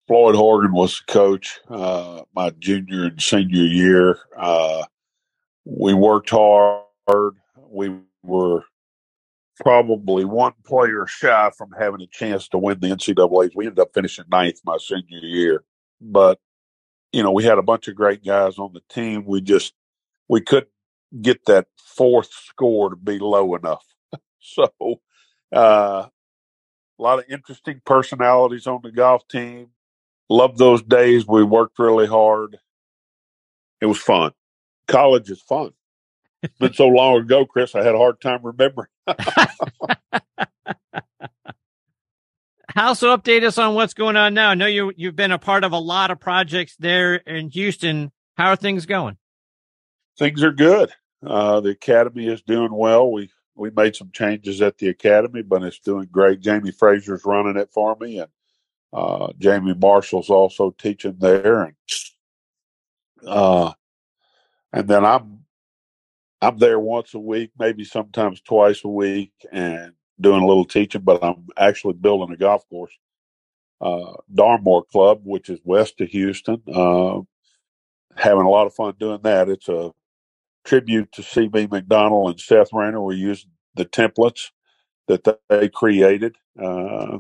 Floyd Horgan was the coach uh, my junior and senior year. Uh, we worked hard. We were probably one player shy from having a chance to win the NCAA's. We ended up finishing ninth my senior year, but you know we had a bunch of great guys on the team. We just we couldn't get that fourth score to be low enough. so uh, a lot of interesting personalities on the golf team. Loved those days. We worked really hard. It was fun. College is fun. It's been so long ago, Chris. I had a hard time remembering. Also, update us on what's going on now. I know you you've been a part of a lot of projects there in Houston. How are things going? Things are good. Uh, the academy is doing well. We we made some changes at the academy, but it's doing great. Jamie Fraser's running it for me, and uh, Jamie Marshall's also teaching there, and uh, and then I'm I'm there once a week, maybe sometimes twice a week, and doing a little teaching. But I'm actually building a golf course, uh, Darmore Club, which is west of Houston. Uh, having a lot of fun doing that. It's a tribute to CB Macdonald and Seth Rayner. We used the templates that they created uh,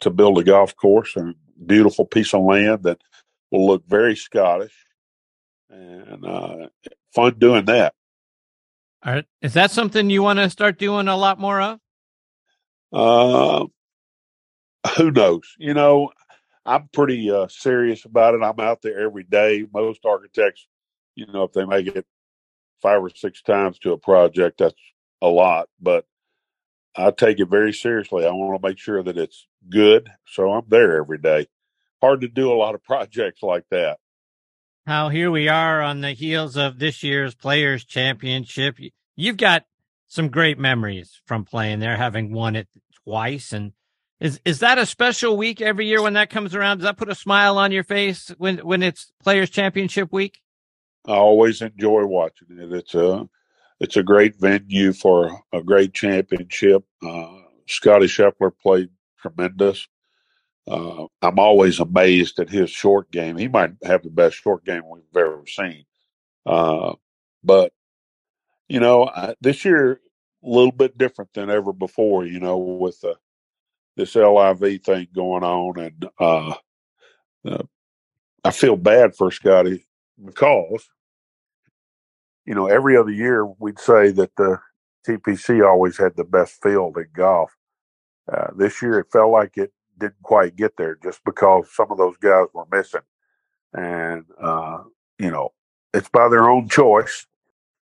to build a golf course, a beautiful piece of land that will look very Scottish, and uh, fun doing that. All right. Is that something you want to start doing a lot more of? Uh, who knows? You know, I'm pretty uh, serious about it. I'm out there every day. Most architects, you know, if they make it five or six times to a project, that's a lot. But I take it very seriously. I want to make sure that it's good. So I'm there every day. Hard to do a lot of projects like that. How here we are on the heels of this year's Players Championship. You've got some great memories from playing there, having won it twice. And is is that a special week every year when that comes around? Does that put a smile on your face when when it's Players Championship week? I always enjoy watching it. It's a it's a great venue for a great championship. Uh, Scotty Scheffler played tremendous. Uh, I'm always amazed at his short game. He might have the best short game we've ever seen. Uh, but you know, I, this year a little bit different than ever before. You know, with the, this LIV thing going on, and uh, I feel bad for Scotty because you know, every other year we'd say that the TPC always had the best field in golf. Uh, this year it felt like it didn't quite get there just because some of those guys were missing. And, uh, you know, it's by their own choice.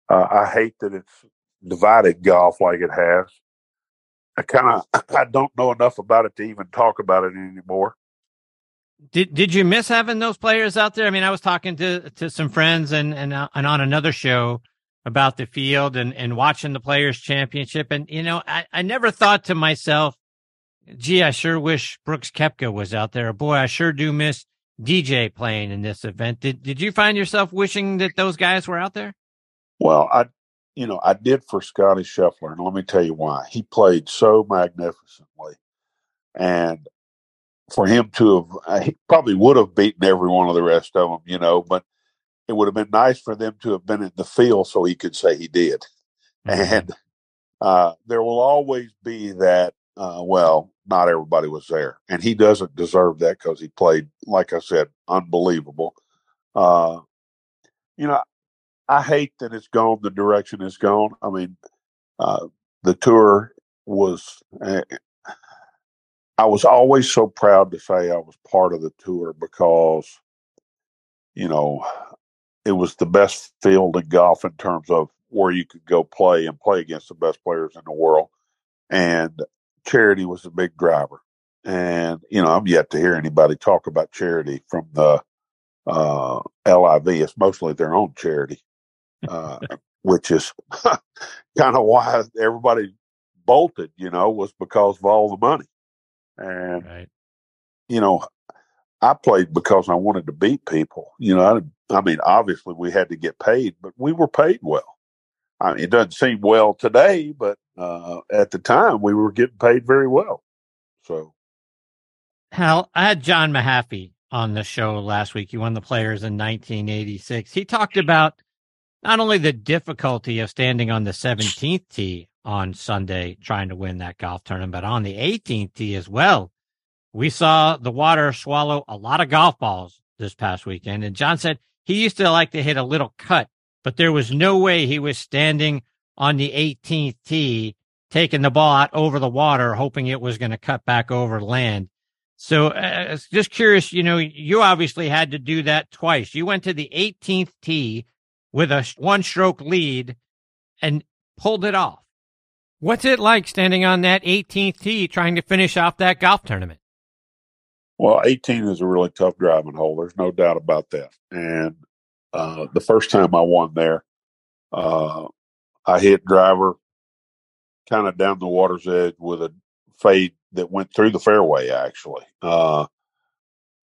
Uh, I hate that it's divided golf like it has. I kind of I don't know enough about it to even talk about it anymore. Did did you miss having those players out there? I mean, I was talking to to some friends and and uh, and on another show about the field and, and watching the Players Championship. And, you know, I, I never thought to myself, gee, I sure wish Brooks Koepka was out there. Boy, I sure do miss DJ playing in this event. Did did you find yourself wishing that those guys were out there? Well, I you know, I did for Scotty Scheffler, and let me tell you why. He played so magnificently. And for him to have, uh, he probably would have beaten every one of the rest of them, you know, but it would have been nice for them to have been in the field so he could say he did. Mm-hmm. And uh, there will always be that, uh, well, not everybody was there. And he doesn't deserve that because he played, like I said, unbelievable. Uh, you know, I hate that it's gone the direction it's gone. I mean, uh, the tour was. I was always so proud to say I was part of the tour because, you know, it was the best field in golf in terms of where you could go play and play against the best players in the world. And charity was a big driver. And, you know, I'm yet to hear anybody talk about charity from the uh, LIV. It's mostly their own charity uh, which is kind of why everybody bolted, you know, was because of all the money. And, right. you know, I played because I wanted to beat people. You know, I, I, mean, obviously we had to get paid, but we were paid well. I mean, it doesn't seem well today, but uh, at the time we were getting paid very well. So, Hal, I had John Mahaffey on the show last week. He won the Players in 1986. He talked about not only the difficulty of standing on the 17th tee on Sunday trying to win that golf tournament, but on the 18th tee as well. We saw the water swallow a lot of golf balls this past weekend. And John said he used to like to hit a little cut, but there was no way he was standing on the 18th tee, taking the ball out over the water, hoping it was going to cut back over land. So, uh, just curious, you know, you obviously had to do that twice. You went to the 18th tee with a one stroke lead and pulled it off. What's it like standing on that 18th tee trying to finish off that golf tournament? Well, 18 is a really tough driving hole. There's no doubt about that. And uh, the first time I won there, uh, I hit driver kind of down the water's edge with a fade that went through the fairway, actually, uh,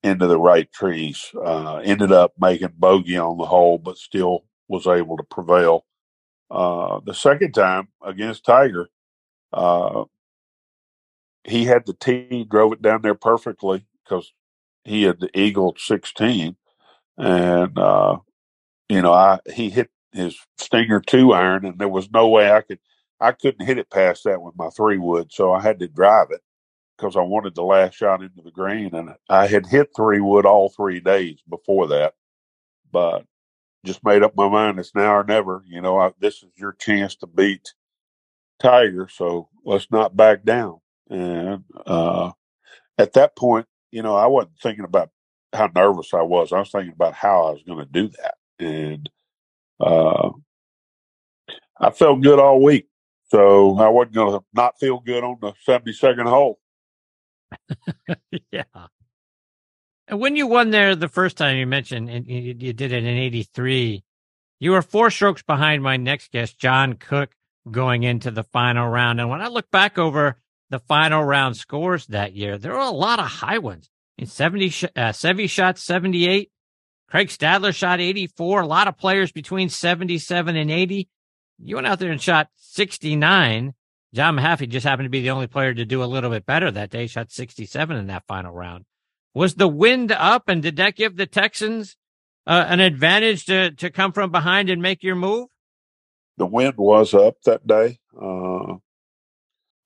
into the right trees. Uh, ended up making bogey on the hole, but still was able to prevail. Uh, the second time against Tiger, uh, he had the tee, drove it down there perfectly because he had the eagle 16. And, uh, you know, I, he hit his stinger two iron and there was no way I could, I couldn't hit it past that with my three wood. So I had to drive it because I wanted the last shot into the green. And I had hit three wood all three days before that. But just made up my mind. It's now or never. You know, I, this is your chance to beat Tiger. So let's not back down. And uh, at that point, you know, I wasn't thinking about how nervous I was. I was thinking about how I was going to do that. And uh, I felt good all week. So I wasn't going to not feel good on the 72nd hole. yeah. And when you won there the first time you mentioned, and you, you did it in 83, you were four strokes behind my next guest, John Cook, going into the final round. And when I look back over the final round scores that year, there were a lot of high ones. In 70, uh, shot 78. Craig Stadler shot 84. A lot of players between 77 and 80. You went out there and shot 69. John Mahaffey just happened to be the only player to do a little bit better that day, shot 67 in that final round. Was the wind up, and did that give the Texans uh, an advantage to to come from behind and make your move? The wind was up that day, uh,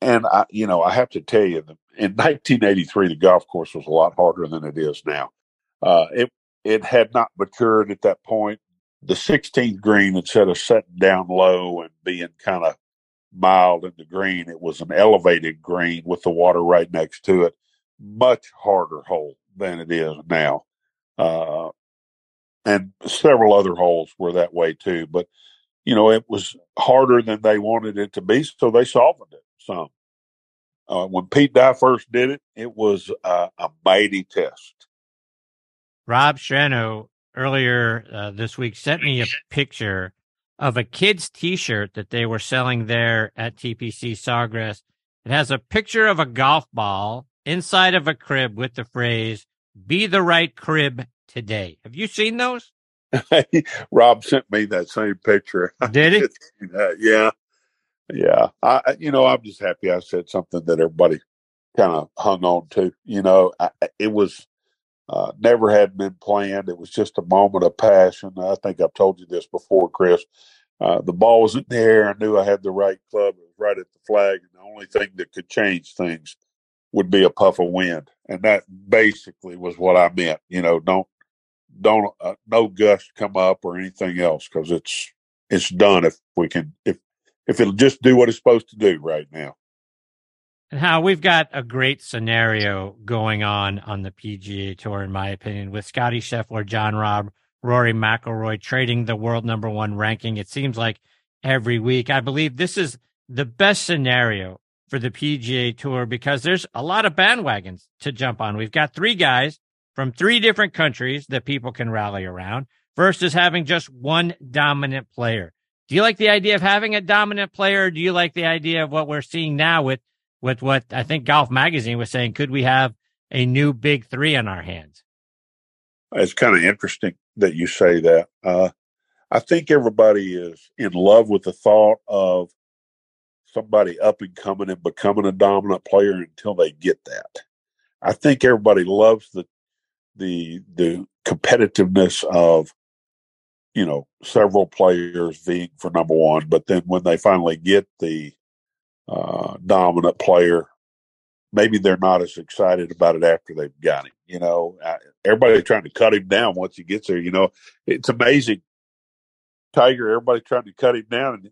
and I, you know, I have to tell you, in 1983, the golf course was a lot harder than it is now. Uh, it it had not matured at that point. The 16th green, instead of setting down low and being kind of mild in the green, it was an elevated green with the water right next to it much harder hole than it is now. Uh, and several other holes were that way too. But, you know, it was harder than they wanted it to be, so they softened it some. Uh, when Pete Dye first did it, it was uh, a mighty test. Rob Strano earlier uh, this week sent me a picture of a kid's T-shirt that they were selling there at TPC Sawgrass. It has a picture of a golf ball inside of a crib with the phrase "Be the right crib today." Have you seen those? Rob sent me that same picture. Did he? yeah, yeah. I, you know, I'm just happy I said something that everybody kind of hung on to. You know, I, it was uh, never had been planned. It was just a moment of passion. I think I've told you this before, Chris. Uh, the ball was in the air. I knew I had the right club. It was right at the flag. And the only thing that could change things would be a puff of wind. And that basically was what I meant. You know, don't, don't, uh, no gust come up or anything else because it's, it's done if we can, if, if it'll just do what it's supposed to do right now. And how we've got a great scenario going on on the PGA Tour, in my opinion, with Scotty Scheffler, Jon Rahm, Rory McIlroy trading the world number one ranking. It seems like every week. I believe this is the best scenario for the PGA Tour because there's a lot of bandwagons to jump on. We've got three guys from three different countries that people can rally around versus having just one dominant player. Do you like the idea of having a dominant player? do you like the idea of what we're seeing now with with what I think Golf Magazine was saying. Could we have a new big three on our hands? It's kind of interesting that you say that. Uh, I think everybody is in love with the thought of somebody up and coming and becoming a dominant player until they get that. I think everybody loves the the the competitiveness of you know several players being for number one, but then when they finally get the uh, dominant player, maybe they're not as excited about it after they've got him. You know, everybody's trying to cut him down once he gets there. You know, it's amazing. Tiger, everybody trying to cut him down, and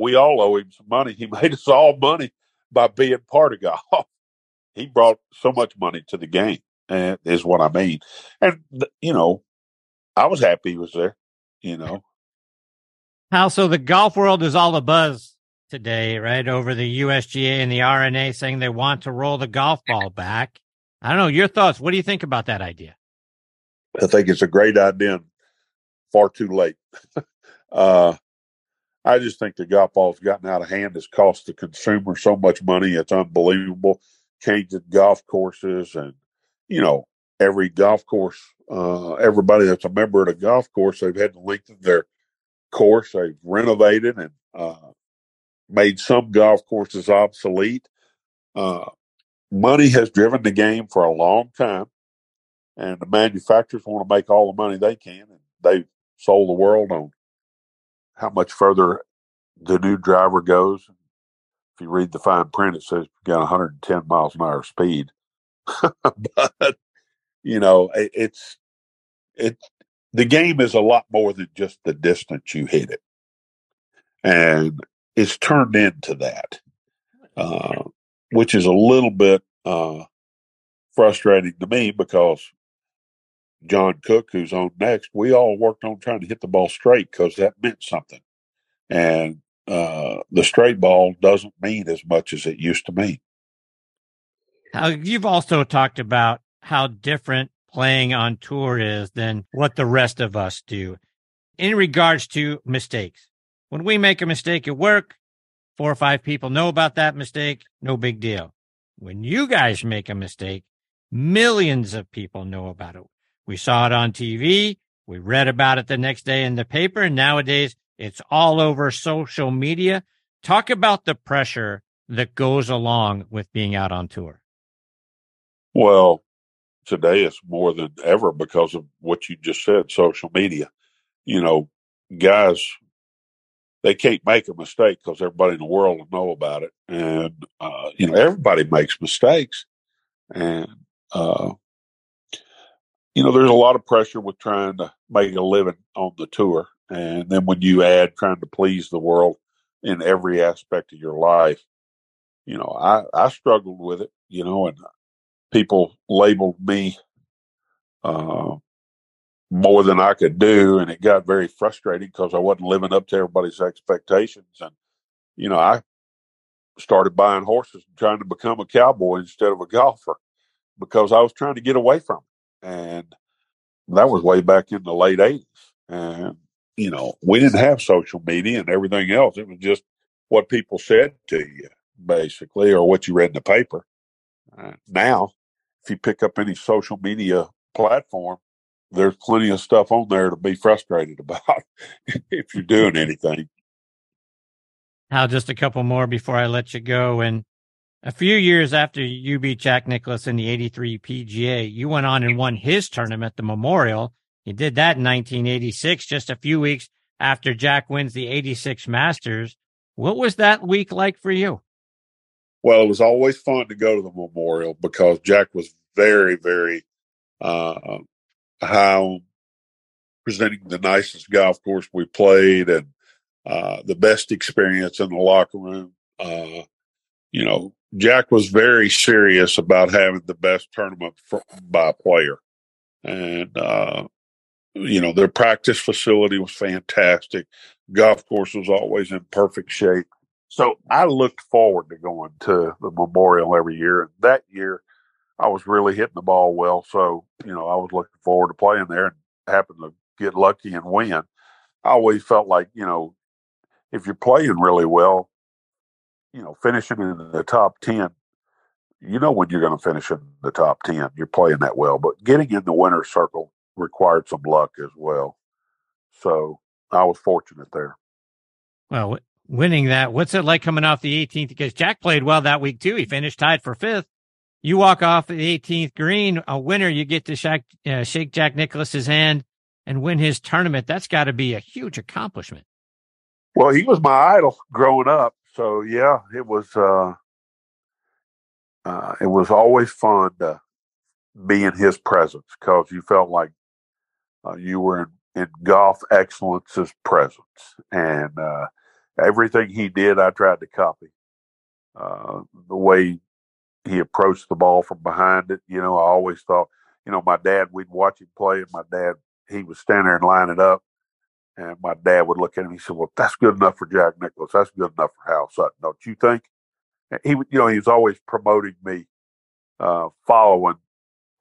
we all owe him some money. He made us all money by being part of golf. he brought so much money to the game, and is what I mean. And you know, I was happy he was there. You know, how so? The golf world is all a buzz today, right, over the USGA and the R&A saying they want to roll the golf ball back. I don't know your thoughts. What do you think about that idea? I think it's a great idea. Far too late. uh, I just think the golf ball's gotten out of hand. It's cost the consumer so much money. It's unbelievable. Changing golf courses and, you know, every golf course, uh, everybody that's a member of the golf course, they've had to lengthen their course. They've renovated and, uh, made some golf courses obsolete. Uh, money has driven the game for a long time, and the manufacturers want to make all the money they can, and they've sold the world on how much further the new driver goes. If you read the fine print, it says you got 110 miles an hour speed. but you know, it, it's it. The game is a lot more than just the distance you hit it, and it's turned into that, uh, which is a little bit uh, frustrating to me because John Cook, who's on next, we all worked on trying to hit the ball straight because that meant something. And uh, the straight ball doesn't mean as much as it used to mean. You've also talked about how different playing on tour is than what the rest of us do in regards to mistakes. When we make a mistake at work, four or five people know about that mistake, no big deal. When you guys make a mistake, millions of people know about it. We saw it on TV. We read about it the next day in the paper. And nowadays it's all over social media. Talk about the pressure that goes along with being out on tour. Well, today it's more than ever because of what you just said, social media. You know, guys they can't make a mistake because everybody in the world will know about it. And, uh, you know, everybody makes mistakes. And, uh, you know, there's a lot of pressure with trying to make a living on the tour. And then when you add trying to please the world in every aspect of your life, you know, I, I struggled with it, you know, and people labeled me, uh, more than I could do. And it got very frustrating because I wasn't living up to everybody's expectations. And, you know, I started buying horses and trying to become a cowboy instead of a golfer because I was trying to get away from it. And that was way back in the late 80s. And, you know, we didn't have social media and everything else. It was just what people said to you, basically, or what you read in the paper. Uh, now, if you pick up any social media platform, there's plenty of stuff on there to be frustrated about if you're doing anything. Hal, just a couple more before I let you go. And a few years after you beat Jack Nicklaus in the 83 PGA, you went on and won his tournament, the Memorial. You did that in 1986, just a few weeks after Jack wins the 86 Masters. What was that week like for you? Well, it was always fun to go to the Memorial because Jack was very, very uh, high presenting the nicest golf course we played and uh, the best experience in the locker room. Uh, you know, Jack was very serious about having the best tournament for, by player. And, uh, you know, their practice facility was fantastic. Golf course was always in perfect shape. So I looked forward to going to the Memorial every year. And that year, I was really hitting the ball well. So, you know, I was looking forward to playing there and happened to get lucky and win. I always felt like, you know, if you're playing really well, you know, finishing in the top 10, you know when you're going to finish in the top 10. You're playing that well. But getting in the winner's circle required some luck as well. So I was fortunate there. Well, winning that, what's it like coming off the 18th? Because Jack played well that week too. He finished tied for fifth. You walk off the 18th green, a winner, you get to shake, uh, shake Jack Nicklaus's hand and win his tournament. That's got to be a huge accomplishment. Well, he was my idol growing up. So yeah, it was uh, uh, it was always fun to be in his presence because you felt like uh, you were in, in golf excellence's presence, and uh, everything he did, I tried to copy. Uh, the way he approached the ball from behind it, you know, I always thought, you know, my dad, we'd watch him play, and my dad, he would stand there and line it up, and my dad would look at him. He said, "Well, that's good enough for Jack Nicklaus. That's good enough for Hal Sutton, don't you think?" And he, you know, he was always promoting me, uh, following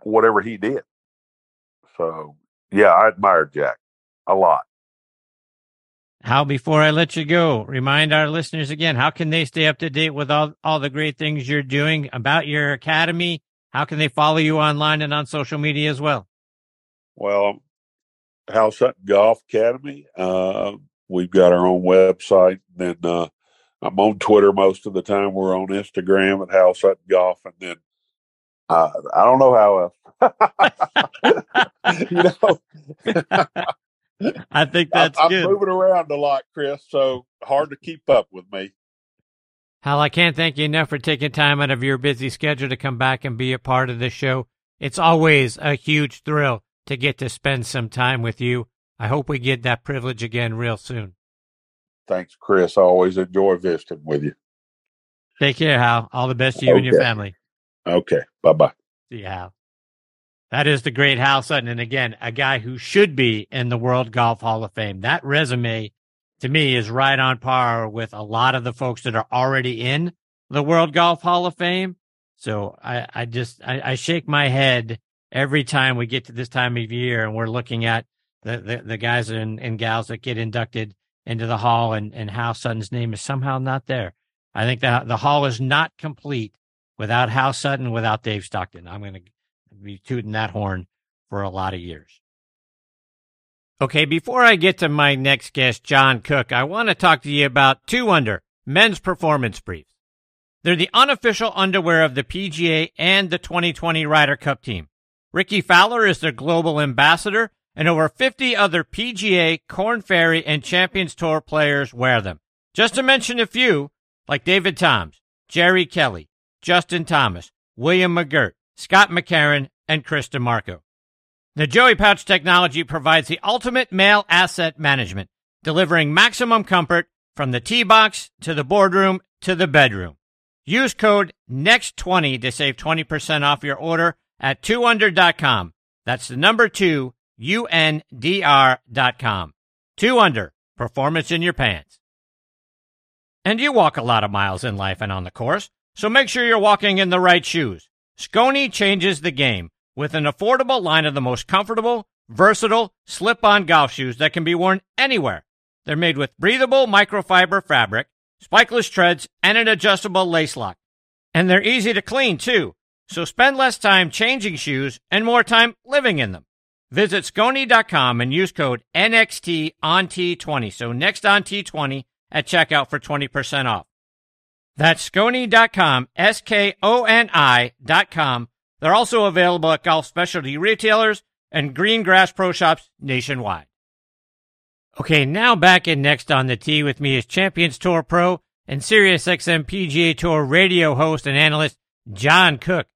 whatever he did. So, yeah, I admired Jack a lot. How before I let you go, remind our listeners again, how can they stay up to date with all, all the great things you're doing about your academy? How can they follow you online and on social media as well? Well, Hal Sutton Golf Academy. Uh, we've got our own website. Then uh, I'm on Twitter most of the time. We're on Instagram at House Sutton Golf, and then uh, I don't know how else. you know, I think that's I'm, good. I'm moving around a lot, Chris. So hard to keep up with me. Hal, I can't thank you enough for taking time out of your busy schedule to come back and be a part of the show. It's always a huge thrill to get to spend some time with you. I hope we get that privilege again real soon. Thanks, Chris. I always enjoy visiting with you. Take care, Hal. All the best to you okay. and your family. Okay. Bye bye. See you, Hal. That is the great Hal Sutton. And again, a guy who should be in the World Golf Hall of Fame. That resume to me is right on par with a lot of the folks that are already in the World Golf Hall of Fame. So I, I just, I, I shake my head every time we get to this time of year and we're looking at the, the, the guys and, and gals that get inducted into the hall and, and Hal Sutton's name is somehow not there. I think that the hall is not complete without Hal Sutton, without Dave Stockton. I'm going to be tooting that horn for a lot of years. Okay, before I get to my next guest, John Cook, I want to talk to you about Two Under men's performance briefs. They're the unofficial underwear of the PGA and the 2020 Ryder Cup team. Rickie Fowler is their global ambassador, and over 50 other PGA, Korn Ferry, and Champions Tour players wear them. Just to mention a few, like David Toms, Jerry Kelly, Justin Thomas, William McGirt, Scott McCarron, and Chris DiMarco. The Joey Pouch technology provides the ultimate male asset management, delivering maximum comfort from the tee box to the boardroom to the bedroom. Use code NEXT20 to save 20% off your order at 2under.com. That's the number 2 UNDR.com. 2 Under, performance in your pants. And you walk a lot of miles in life and on the course, so make sure you're walking in the right shoes. Skoni changes the game with an affordable line of the most comfortable, versatile, slip on golf shoes that can be worn anywhere. They're made with breathable microfiber fabric, spikeless treads, and an adjustable lace lock. And they're easy to clean, too. So spend less time changing shoes and more time living in them. Visit Skoni.com and use code NXT on T20. So next on T20 at checkout for 20% off. That's Skoni.com, S-K-O-N-I.com. They're also available at golf specialty retailers and green grass pro shops nationwide. Okay, now back in next on the tee with me is Champions Tour Pro and SiriusXM PGA Tour radio host and analyst John Cook.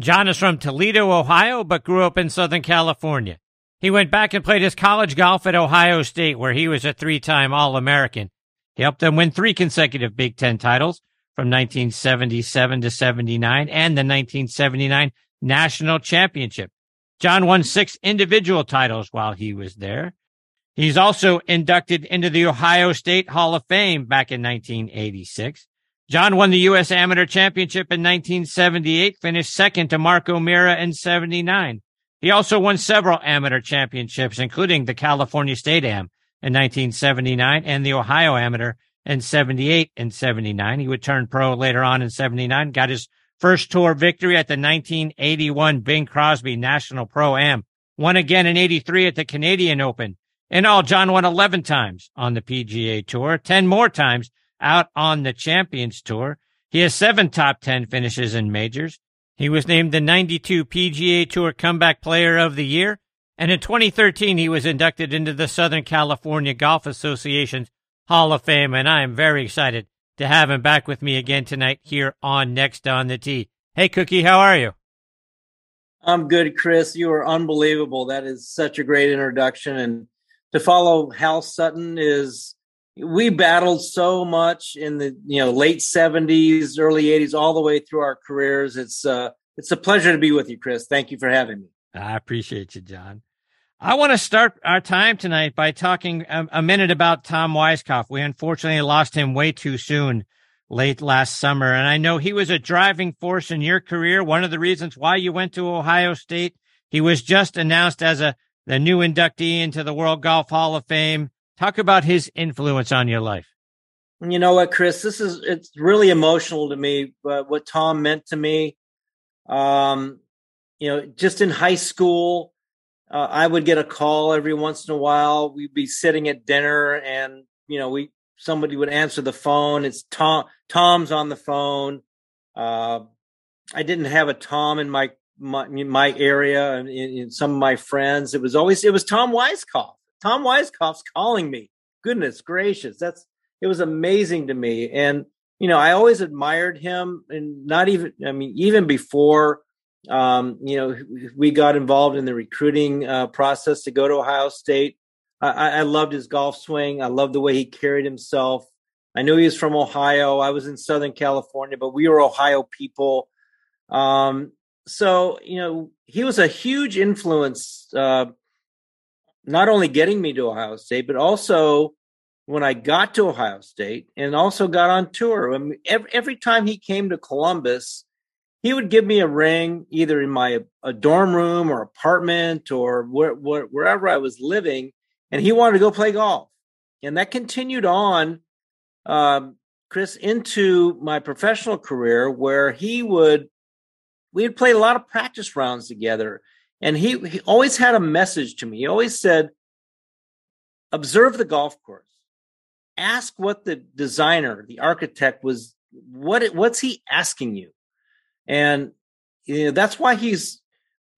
John is from Toledo, Ohio, but grew up in Southern California. He went back and played his college golf at Ohio State, where he was a three-time All-American. He helped them win three consecutive Big Ten titles from 1977 to 79 and the 1979 National Championship. John won six individual titles while he was there. He's also inducted into the Ohio State Hall of Fame back in 1986. John won the U.S. Amateur Championship in 1978, finished second to Mark O'Meara in 79. He also won several amateur championships, including the California State Am in 1979 and the Ohio Amateur in 78 and 79. He would turn pro later on in 79, got his first tour victory at the 1981 Bing Crosby National Pro Am, won again in 83 at the Canadian Open. In all, John won 11 times on the PGA Tour, 10 more times out on the Champions Tour. He has seven top 10 finishes in majors. He was named the 92 PGA Tour Comeback Player of the Year. And in 2013, he was inducted into the Southern California Golf Association's Hall of Fame. And I am very excited to have him back with me again tonight here on Next on the Tee. Hey, Cookie, how are you? I'm good, Chris. You are unbelievable. That is such a great introduction. And to follow Hal Sutton is we battled so much in the you know late 70s early 80s all the way through our careers. It's uh it's a pleasure to be with you chris. Thank you for having me. I appreciate you john. I want to start our time tonight by talking a, a minute about tom weiskopf. We unfortunately lost him way too soon late last summer and i know he was a driving force in your career. One of the reasons why you went to ohio state he was just announced as a the new inductee into the world golf hall of fame Talk about his influence on your life. You know what, Chris? This is it's really emotional to me. But what Tom meant to me, um, you know, just in high school, uh, I would get a call every once in a while. We'd be sitting at dinner, and you know, we somebody would answer the phone. It's Tom. Tom's on the phone. Uh, I didn't have a Tom in my my, my area and in, in, some of my friends. It was always it was Tom Weiskopf. Tom Weiskopf's calling me. Goodness gracious, that's it was amazing to me. And you know, I always admired him, and not even I mean, even before um, you know we got involved in the recruiting uh, process to go to Ohio State. I, I loved his golf swing. I loved the way he carried himself. I knew he was from Ohio. I was in Southern California, but we were Ohio people. Um, so you know, he was a huge influence uh, not only getting me to Ohio State, but also when I got to Ohio State and also got on tour. I mean, every, every time he came to Columbus, he would give me a ring either in my a dorm room or apartment or where, where, wherever I was living, and he wanted to go play golf. And that continued on, um, Chris, into my professional career where he would, we had played a lot of practice rounds together and he, he always had a message to me. He always said, observe the golf course. Ask what the designer, the architect was, what what's he asking you? And you know, that's why he's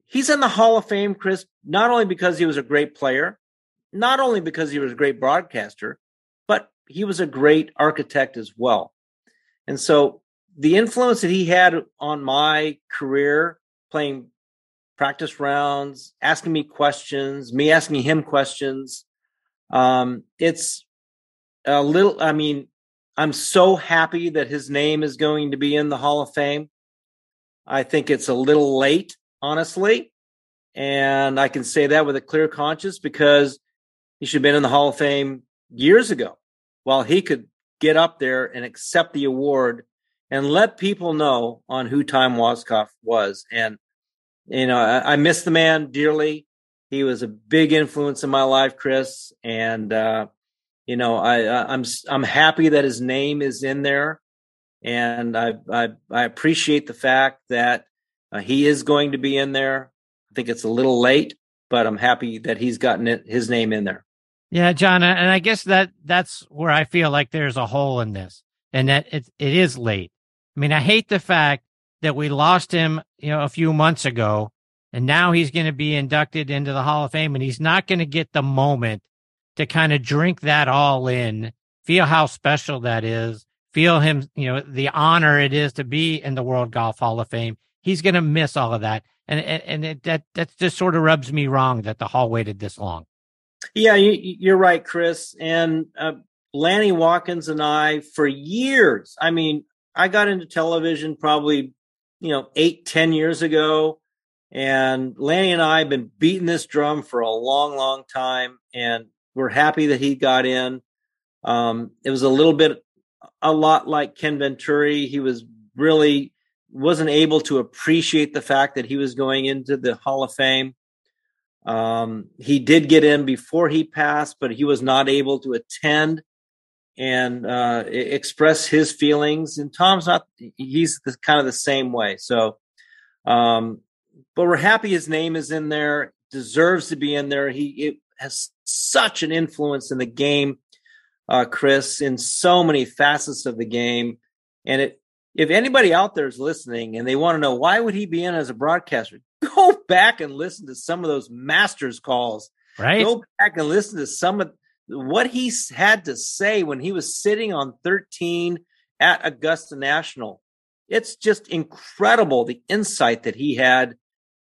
he's in the Hall of Fame, Chris, not only because he was a great player, not only because he was a great broadcaster, but he was a great architect as well. And so the influence that he had on my career playing practice rounds, asking me questions, me asking him questions. Um, it's a little, I mean, I'm so happy that his name is going to be in the Hall of Fame. I think it's a little late, honestly. And I can say that with a clear conscience because he should have been in the Hall of Fame years ago while he could get up there and accept the award and let people know on who Tom Weiskopf was. And you know, I, I miss the man dearly. He was a big influence in my life, Chris, and uh, you know I, I'm I'm happy that his name is in there, and I I, I appreciate the fact that uh, he is going to be in there. I think it's a little late, but I'm happy that he's gotten it, his name in there. Yeah, John, and I guess that that's where I feel like there's a hole in this, and that it it is late. I mean, I hate the fact that we lost him, you know, a few months ago, and now he's going to be inducted into the Hall of Fame, and he's not going to get the moment to kind of drink that all in, feel how special that is, feel him, you know, the honor it is to be in the World Golf Hall of Fame. He's going to miss all of that, and and, and it, that that just sort of rubs me wrong that the Hall waited this long. Yeah, you, are right, Chris. And uh, Lanny Wadkins and I, for years, I mean, I got into television probably, you know, eight, ten years ago. And Lanny and I have been beating this drum for a long, long time. And we're happy that he got in. Um, it was a little bit, a lot like Ken Venturi. He was really wasn't able to appreciate the fact that he was going into the Hall of Fame. Um, he did get in before he passed, but he was not able to attend and uh, express his feelings. And Tom's not; he's the, kind of the same way. So, um, but we're happy his name is in there. Deserves to be in there. He has such an influence in the game, uh, Chris, in so many facets of the game. And it, if anybody out there is listening and they want to know why would he be in as a broadcaster, go back and listen to some of those masters calls. Right. Go back and listen to some of what he had to say when he was sitting on 13 at Augusta National. It's just incredible the insight that he had,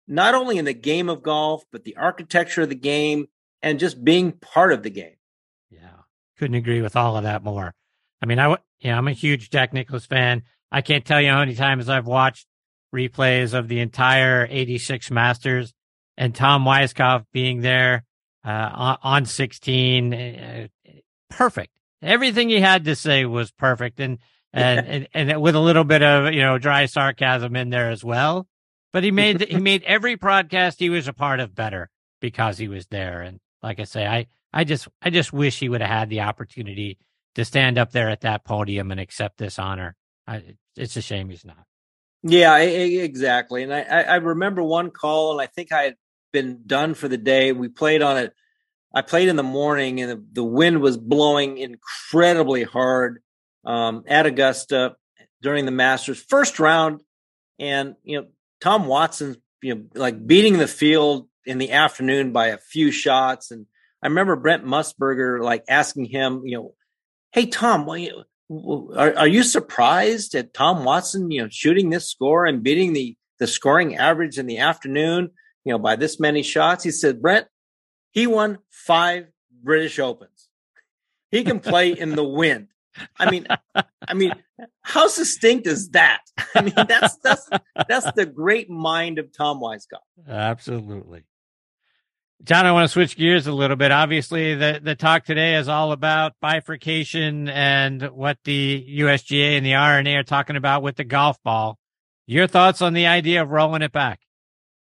not only in the game of golf, but the architecture of the game and just being part of the game. Yeah. Couldn't agree with all of that more. I mean, I, yeah, I'm a huge Jack Nicklaus fan. I can't tell you how many times I've watched replays of the entire 86 Masters and Tom Weiskopf being there uh, on 16. Uh, perfect. Everything he had to say was perfect. And, and, and, and, with a little bit of, you know, dry sarcasm in there as well. But he made, he made every broadcast he was a part of better because he was there. And like I say, I, I just, I just wish he would have had the opportunity to stand up there at that podium and accept this honor. I, it's a shame he's not. Yeah, exactly. And I, I remember one call, and I think I had been done for the day. We played on it. I played in the morning, and the, the wind was blowing incredibly hard um, at Augusta during the Masters first round. And you know, Tom Watson, you know, like beating the field in the afternoon by a few shots. And I remember Brent Musburger like asking him, you know, hey Tom, you, are, are you surprised at Tom Watson, you know, shooting this score and beating the the scoring average in the afternoon, you know, by this many shots? He said, Brent, he won five British Opens. He can play in the wind. I mean, I mean, how succinct is that? I mean, that's that's that's the great mind of Tom Weiskopf. Absolutely. John, I want to switch gears a little bit. Obviously, the, the talk today is all about bifurcation and what the USGA and the R&A are talking about with the golf ball. Your thoughts on the idea of rolling it back?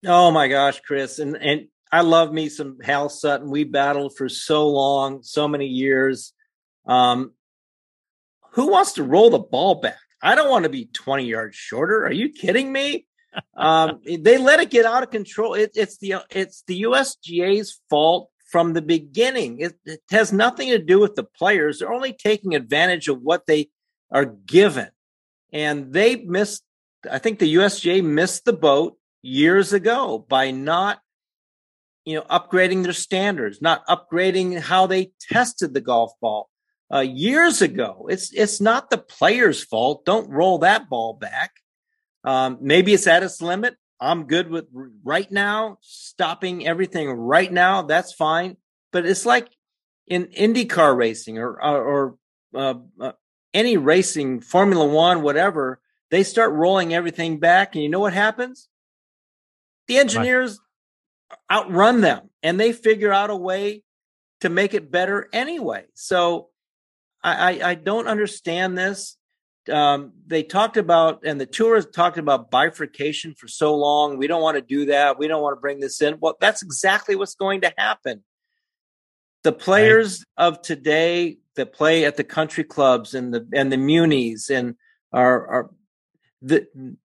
Oh my gosh, Chris. And, and I love me some Hal Sutton. We battled for so long, so many years. Um, who wants to roll the ball back? I don't want to be 20 yards shorter. Are you kidding me? um, they let it get out of control. It, it's the it's the USGA's fault from the beginning. It, it, has nothing to do with the players. They're only taking advantage of what they are given, and they missed. I think the USGA missed the boat years ago by not, you know, upgrading their standards, not upgrading how they tested the golf ball. Uh, years ago, it's it's not the players' fault. Don't roll that ball back. Um, maybe it's at its limit. I'm good with right now, stopping everything right now. That's fine. But it's like in IndyCar racing or or, or uh, uh, any racing, Formula One, whatever. They start rolling everything back, and you know what happens? The engineers outrun them, and they figure out a way to make it better anyway. So I, I, I don't understand this. um, they talked about, and the tour talked about bifurcation for so long. We don't want to do that. We don't want to bring this in. Well, that's exactly what's going to happen. The players right. of today that play at the country clubs and the and the munis and are are the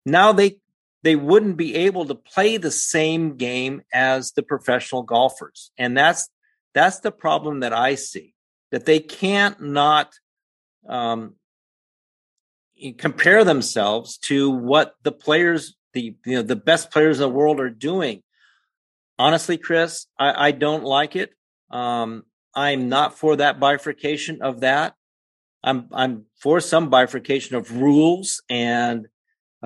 now they they wouldn't be able to play the same game as the professional golfers, and that's that's the problem that I see that they can't not um, compare themselves to what the players, the you know, the best players in the world are doing. Honestly, Chris, I, I don't like it. Um, I'm not for that bifurcation of that. I'm I'm for some bifurcation of rules and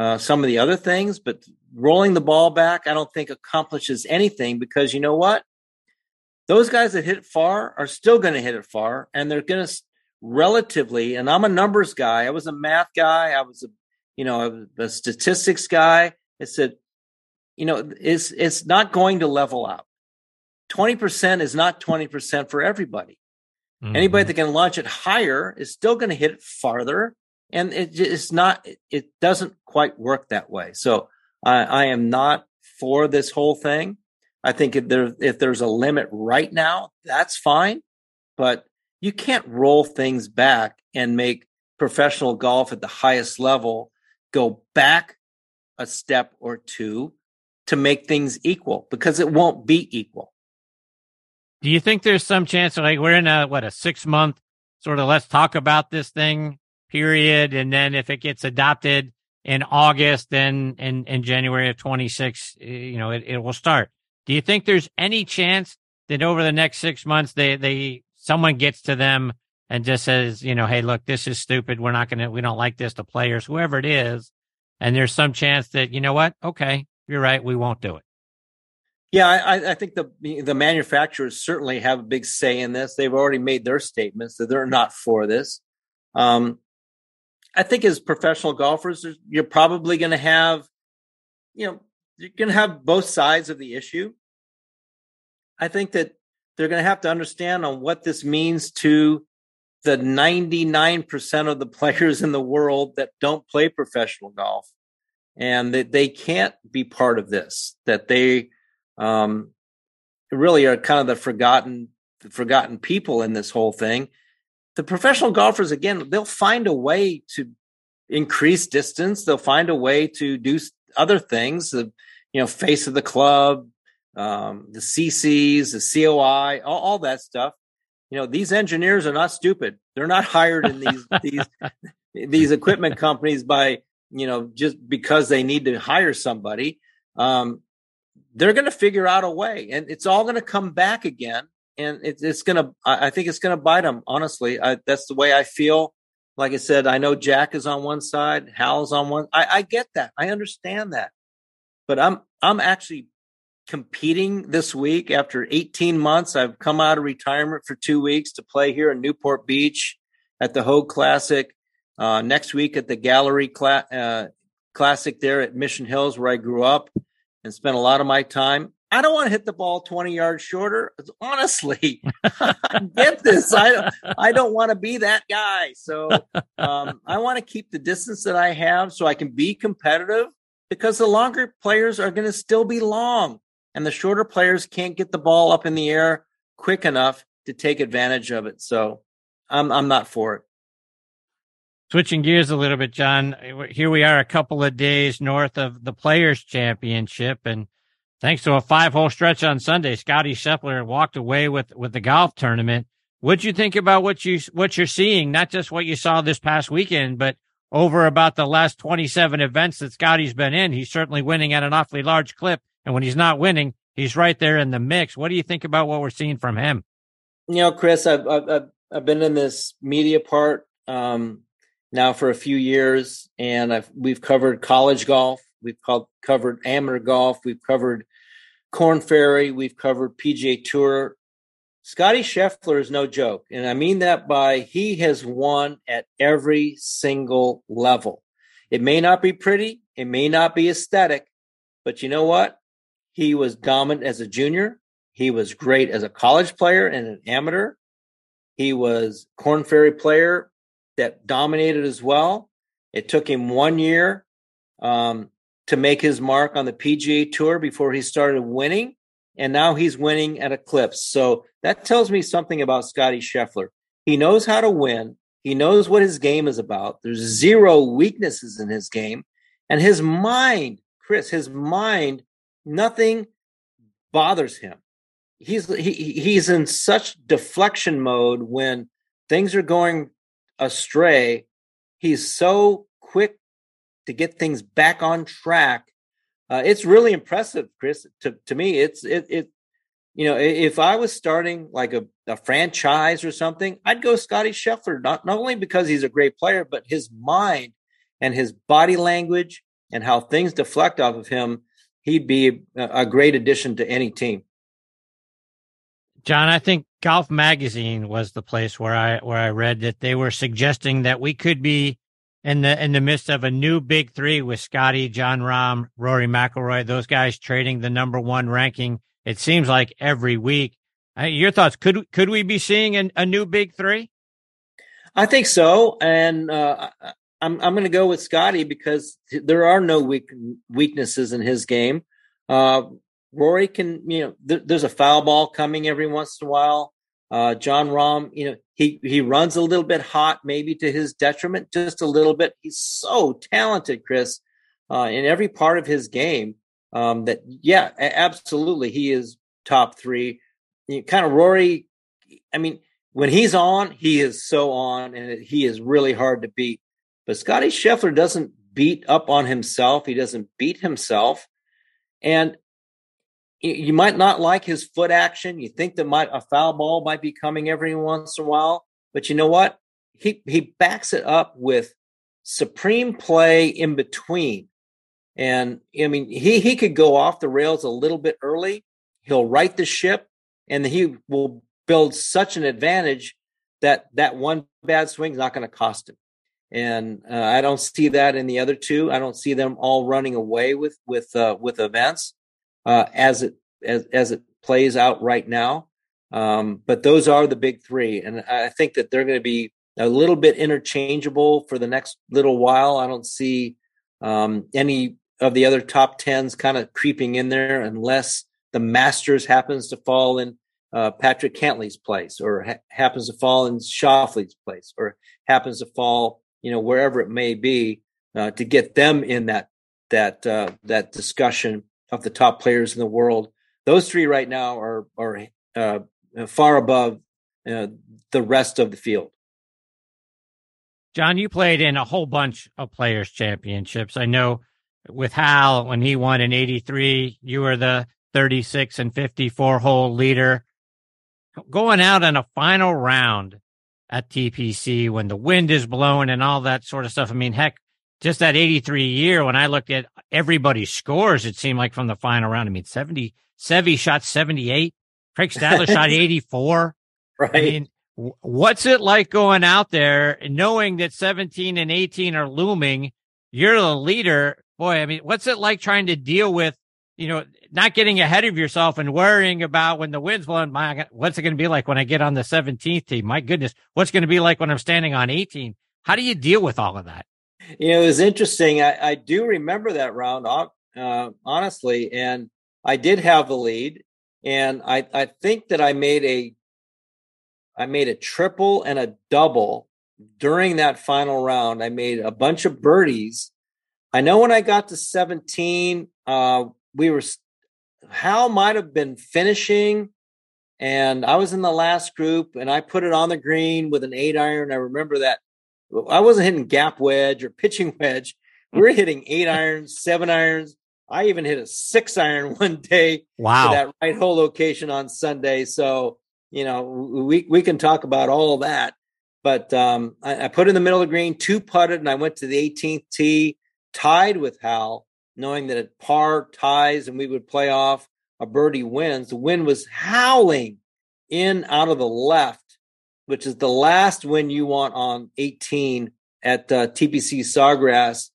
uh, some of the other things, but rolling the ball back, I don't think accomplishes anything because you know what? Those guys that hit far are still going to hit it far, and they're going to relatively, and I'm a numbers guy. I was a math guy. I was a, you know, a statistics guy. It said, you know, it's it's not going to level out. Twenty percent is not twenty percent for everybody. Mm-hmm. Anybody that can launch it higher is still going to hit it farther, and it, it's not. It doesn't quite work that way. So I, I am not for this whole thing. I think if there if there's a limit right now, that's fine. But you can't roll things back and make professional golf at the highest level go back a step or two to make things equal because it won't be equal. Do you think there's some chance like we're in a what a 6 month sort of let's talk about this thing period and then if it gets adopted in August then in in January of 26 eh, you know it, it will start. Do you think there's any chance that over the next 6 months they they someone gets to them and just says, you know, hey, look, this is stupid. We're not going to, we don't like this, the players, whoever it is. And there's some chance that, you know what? Okay, you're right. We won't do it. Yeah, I, I think the the manufacturers certainly have a big say in this. They've already made their statements that they're not for this. Um, I think as professional golfers, you're probably going to have, you know, you're going to have both sides of the issue. I think that they're going to have to understand on what this means to the 99% of the players in the world that don't play professional golf and that they can't be part of this that they um, really are kind of the forgotten the forgotten people in this whole thing the professional golfers again they'll find a way to increase distance they'll find a way to do other things the you know face of the club um, the CCs, the COI, all, all, that stuff. You know, these engineers are not stupid. They're not hired in these these these equipment companies by you know just because they need to hire somebody. Um, they're going to figure out a way, and it's all going to come back again. And it, it's to, I think it's to bite them. Honestly, I, that's the way I feel. Like I said, I know Jack is on one side, Hal's on one. I, I get that. I understand that, but I'm I'm actually competing this week after 18 months. I've come out of retirement for two weeks to play here in Newport Beach at the Hoag Classic. Uh, next week at the Galleri Cla- uh, Classic there at Mission Hills, where I grew up and spent a lot of my time. I don't want to hit the ball 20 yards shorter. Honestly, get this. I don't, I don't want to be that guy. So um, I want to keep the distance that I have so I can be competitive because the longer players are going to still be long and the shorter players can't get the ball up in the air quick enough to take advantage of it. So I'm I'm not for it. Switching gears a little bit, John. Here we are, a couple of days north of the Players Championship, and thanks to a five-hole stretch on Sunday, Scotty Scheffler walked away with with the golf tournament. What'd you think about what you what you're seeing? Not just what you saw this past weekend, but over about the last 27 events that Scotty's been in. He's certainly winning at an awfully large clip. And when he's not winning, he's right there in the mix. What do you think about what we're seeing from him? You know, Chris, I've I've, I've been in this media part um, now for a few years, and I've we've covered college golf, we've called, covered amateur golf, we've covered Korn Ferry, we've covered PGA Tour. Scotty Scheffler is no joke, and I mean that by he has won at every single level. It may not be pretty, it may not be aesthetic, but you know what? He was dominant as a junior. He was great as a college player and an amateur. He was Korn Ferry player that dominated as well. It took him one year um, to make his mark on the PGA Tour before he started winning, and now he's winning at Eclipse. So that tells me something about Scotty Scheffler. He knows how to win. He knows what his game is about. There's zero weaknesses in his game, and his mind, Chris, his mind, nothing bothers him. He's he, he's in such deflection mode when things are going astray. He's so quick to get things back on track. Uh, it's really impressive, Chris. To to me, it's it it. You know, if I was starting like a, a franchise or something, I'd go Scotty Scheffler. Not not only because he's a great player, but his mind and his body language and how things deflect off of him. He'd be a, a great addition to any team. John, I think Golf Magazine was the place where I where I read that they were suggesting that we could be in the in the midst of a new big three with Scotty, Jon Rahm, Rory McIlroy, those guys trading the number one ranking. It seems like every week. Uh, your thoughts? Could could we be seeing an, a new big three? I think so, and uh, I'm I'm going to go with Scotty because there are no weak weaknesses in his game. Uh, Rory can, you know, th- there's a foul ball coming every once in a while. Uh, Jon Rahm, you know, he he runs a little bit hot, maybe to his detriment, just a little bit. He's so talented, Chris, uh, in every part of his game. Um, that yeah, absolutely, he is top three. You kind of Rory. I mean, when he's on, he is so on, and he is really hard to beat. But Scotty Scheffler doesn't beat up on himself. He doesn't beat himself, and you might not like his foot action. You think that might a foul ball might be coming every once in a while, but you know what? He he backs it up with supreme play in between. And I mean, he he could go off the rails a little bit early. He'll right the ship, and he will build such an advantage that that one bad swing is not going to cost him. And uh, I don't see that in the other two. I don't see them all running away with with uh, with events uh, as it as as it plays out right now. Um, but those are the big three, and I think that they're going to be a little bit interchangeable for the next little while. I don't see um, any of the other top tens kind of creeping in there unless the Masters happens to fall in uh, Patrick Cantlay's place, or ha- happens to fall in Schauffele's place, or happens to fall, you know, wherever it may be, uh, to get them in that that uh, that discussion of the top players in the world. Those three right now are are uh, far above uh, the rest of the field. John, you played in a whole bunch of players' championships. I know with Hal when he won in '83, you were the 36 and 54 hole leader. Going out in a final round at TPC when the wind is blowing and all that sort of stuff. I mean, heck, just that 83 year, when I looked at everybody's scores, it seemed like from the final round. I mean, 70, Seve shot 78. Craig Stadler shot 84. Right. I mean, what's it like going out there knowing that 17 and 18 are looming? You're the leader. Boy, I mean, what's it like trying to deal with, you know, not getting ahead of yourself and worrying about when the wind's blowing? My, what's it going to be like when I get on the 17th team? My goodness, what's going to be like when I'm standing on 18? How do you deal with all of that? You know, it was interesting. I, I do remember that round, uh, honestly, and I did have the lead, and I, I think that I made a, I made a triple and a double during that final round. I made a bunch of birdies. I know when I got to 17, uh, we were, Hal might have been finishing, and I was in the last group, and I put it on the green with an eight iron. I remember that I wasn't hitting gap wedge or pitching wedge. We were hitting eight irons, seven irons. I even hit a six iron one day. Wow. that right hole location on Sunday. So, you know, we, we can talk about all that. But um, I, I, put in the middle of the green, two putted, and I went to the 18th tee, tied with Hal, knowing that at par ties and we would play off a birdie wins. The wind was howling in out of the left which is the last win you want on 18 at uh, TPC Sawgrass.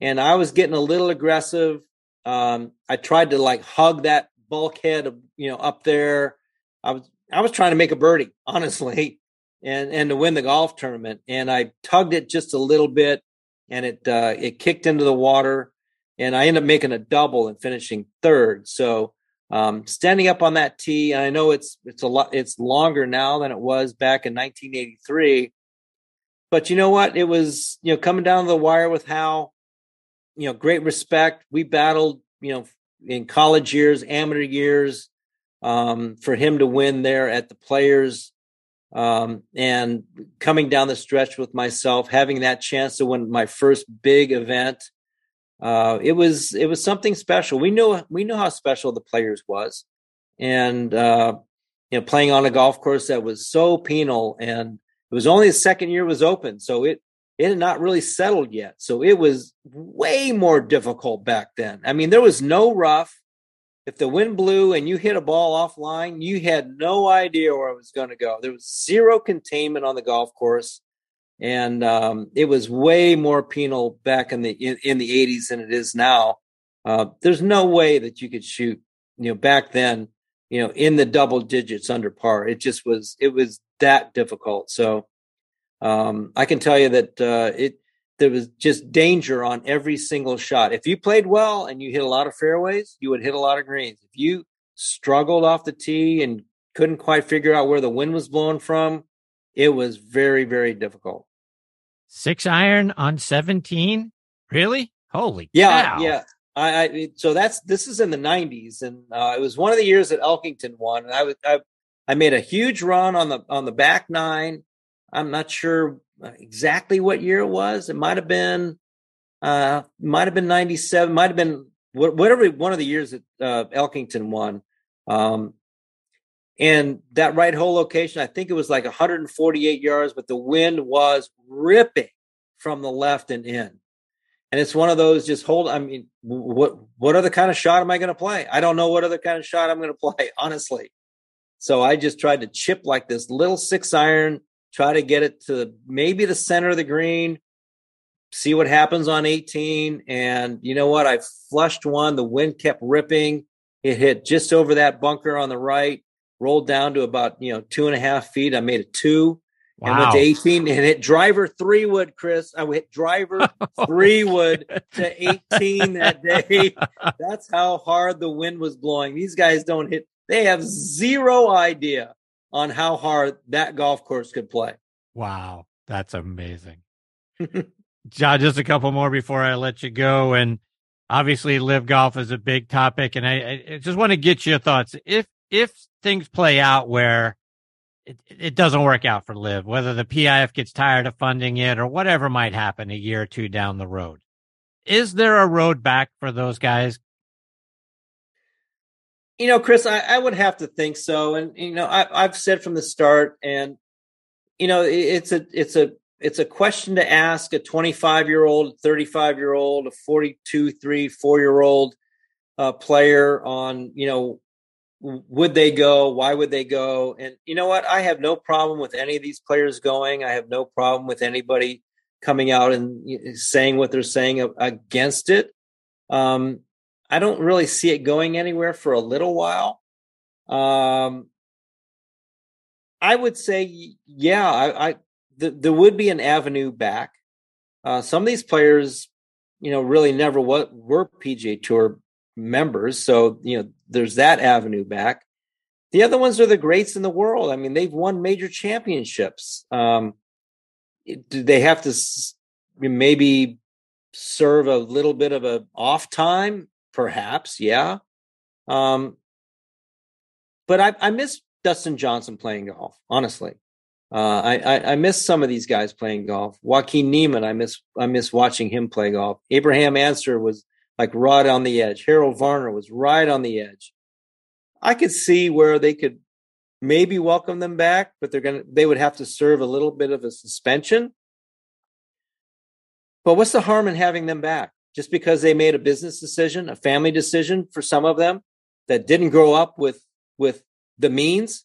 And I was getting a little aggressive. Um, I tried to like hug that bulkhead, you know, up there. I was I was trying to make a birdie, honestly, and and to win the golf tournament. And I tugged it just a little bit, and it uh, it kicked into the water, and I ended up making a double and finishing third. So um, standing up on that tee, and I know it's it's a lot it's longer now than it was back in 1983. But you know what? It was you know coming down the wire with Hal, you know, great respect. We battled, you know, in college years, amateur years, um, for him to win there at the Players, um, and coming down the stretch with myself, having that chance to win my first big event. Uh, it was it was something special. We knew we knew how special the Players was, and uh, you know, playing on a golf course that was so penal, and it was only the second year it was open, so it it had not really settled yet. So it was way more difficult back then. I mean, there was no rough. If the wind blew and you hit a ball offline, you had no idea where it was going to go. There was zero containment on the golf course, and um, it was way more penal back in the in, in the 80s than it is now. Uh, there's no way that you could shoot, you know, back then, you know, in the double digits under par. It just was. It was that difficult. So um, I can tell you that uh, it there was just danger on every single shot. If you played well and you hit a lot of fairways, you would hit a lot of greens. If you struggled off the tee and couldn't quite figure out where the wind was blowing from, it was very very difficult. Six iron on seventeen, really? Holy yeah, cow. yeah. I, I so that's this is in the '90s, and uh, it was one of the years that Elkington won. And I was I, I made a huge run on the on the back nine I'm not sure exactly what year it was. It might have been, uh, might have been 97, might have been whatever one of the years that uh, Elkington won. Um, and that right hole location, I think it was like 148 yards, but the wind was ripping from the left and in. And it's one of those just hold. I mean, what what other kind of shot am I going to play? I don't know what other kind of shot I'm going to play, honestly. So I just tried to chip like this little six iron try to get it to maybe the center of the green, see what happens on 18. And you know what? I flushed one. The wind kept ripping. It hit just over that bunker on the right, rolled down to about, you know, two and a half feet. I made a two wow. and went to 18 and hit driver three wood, Chris. I hit driver oh, three wood to 18 that day. That's how hard the wind was blowing. These guys don't hit, they have zero idea on how hard that golf course could play. Wow, that's amazing. John, just a couple more before I let you go. And obviously, live golf is a big topic, and I, I just want to get your thoughts. If if things play out where it, it doesn't work out for LIV, whether the PIF gets tired of funding it or whatever might happen a year or two down the road, is there a road back for those guys? You know, Chris, I, I, would have to think so. And you know, I, have said from the start, and you know, it, it's a it's a it's a question to ask a 25 year old, 35 year old, a 42, three, four year old uh, player on you know would they go? Why would they go? And you know what? I have no problem with any of these players going. I have no problem with anybody coming out and saying what they're saying against it. Um, I don't really see it going anywhere for a little while. Um, I would say, yeah, I, I th- there would be an avenue back. Uh, some of these players, you know, really never what were PGA Tour members, so you know, there's that avenue back. The other ones are the greats in the world. I mean, they've won major championships. Um, do they have to maybe serve a little bit of a off time? perhaps, yeah. Um, but I, I miss Dustin Johnson playing golf, honestly. Uh, I, I, I, miss some of these guys playing golf. Joaquin Niemann, I miss I miss watching him play golf. Abraham Ancer was like right on the edge. Harold Varner was right on the edge. I could see where they could maybe welcome them back, but they're gonna they would have to serve a little bit of a suspension. But what's the harm in having them back? just because they made a business decision, a family decision for some of them that didn't grow up with with the means.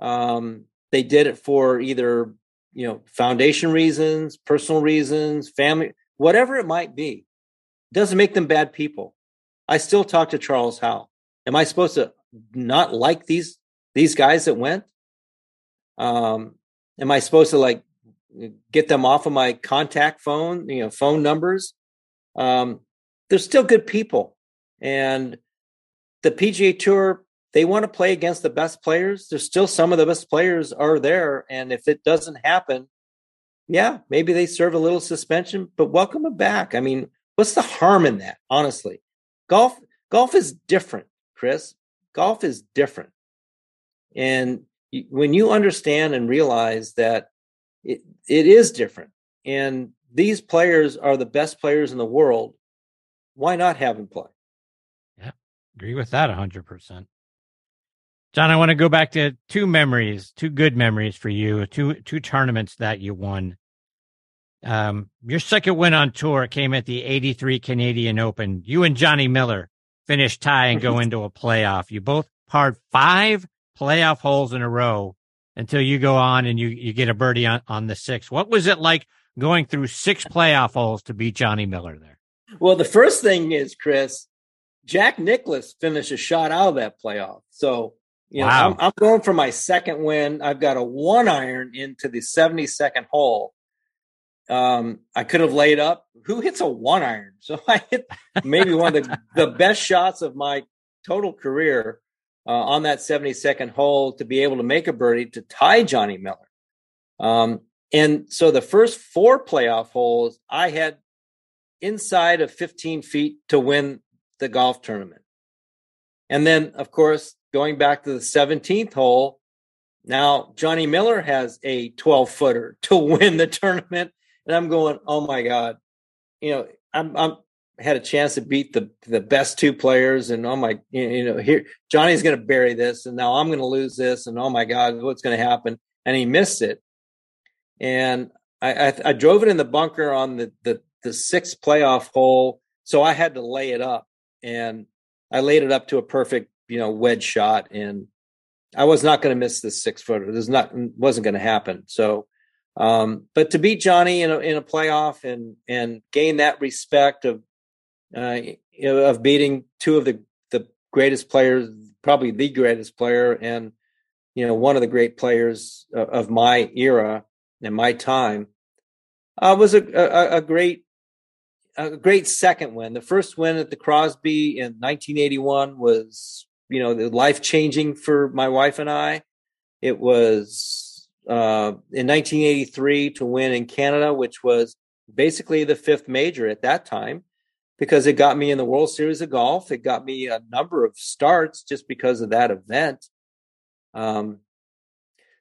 Um, they did it for either you know foundation reasons, personal reasons, family, whatever it might be. Doesn't make them bad people. I still talk to Charles Howell. Am I supposed to not like these these guys that went? Um, am I supposed to like get them off of my contact phone, you know, phone numbers. Um, they're still good people, and the PGA Tour they want to play against the best players. There's still some of the best players are there, and if it doesn't happen, yeah, maybe they serve a little suspension, but welcome them back. I mean, what's the harm in that? Honestly, golf golf is different, Chris. Golf is different, and when you understand and realize that it, it is different, and these players are the best players in the world, why not have them play? Yeah, agree with that hundred percent. John, I want to go back to two memories, two good memories for you, two two tournaments that you won. Um, your second win on tour came at the 83 Canadian Open. You and Johnny Miller finished tie and go into a playoff. You both parred five playoff holes in a row until you go on and you, you get a birdie on, on the six. What was it like going through six playoff holes to beat Johnny Miller there? Well, the first thing is, Chris, Jack Nicklaus finished a shot out of that playoff. So you know, wow. I'm, I'm, going for my second win. I've got a one iron into the 72nd hole. Um, I could have laid up. Who hits a one iron? So I hit maybe one of the, the best shots of my total career uh, on that 72nd hole to be able to make a birdie to tie Johnny Miller. Um, and so the first four playoff holes, I had inside of 15 feet to win the golf tournament. And then, of course, going back to the 17th hole, now Johnny Miller has a 12 footer to win the tournament. And I'm going, oh my God. You know, I'm, I'm had a chance to beat the the best two players and oh my you know here Johnny's going to bury this and now I'm going to lose this and oh my god what's going to happen and he missed it and I, I, I drove it in the bunker on the the the sixth playoff hole so I had to lay it up and I laid it up to a perfect you know wedge shot, and I was not going to miss this six footer. This not wasn't going to happen. So, um, but to beat Johnny in a in a playoff and and gain that respect of uh, of beating two of the the greatest players, probably the greatest player, and you know one of the great players of, my era and my time, uh, was a, a, a great a great second win. The first win at the Crosby in 1981 was, you know, life changing for my wife and I. It was uh, in 1983 to win in Canada, which was basically the fifth major at that time, because it got me in the World Series of Golf. It got me a number of starts just because of that event. Um,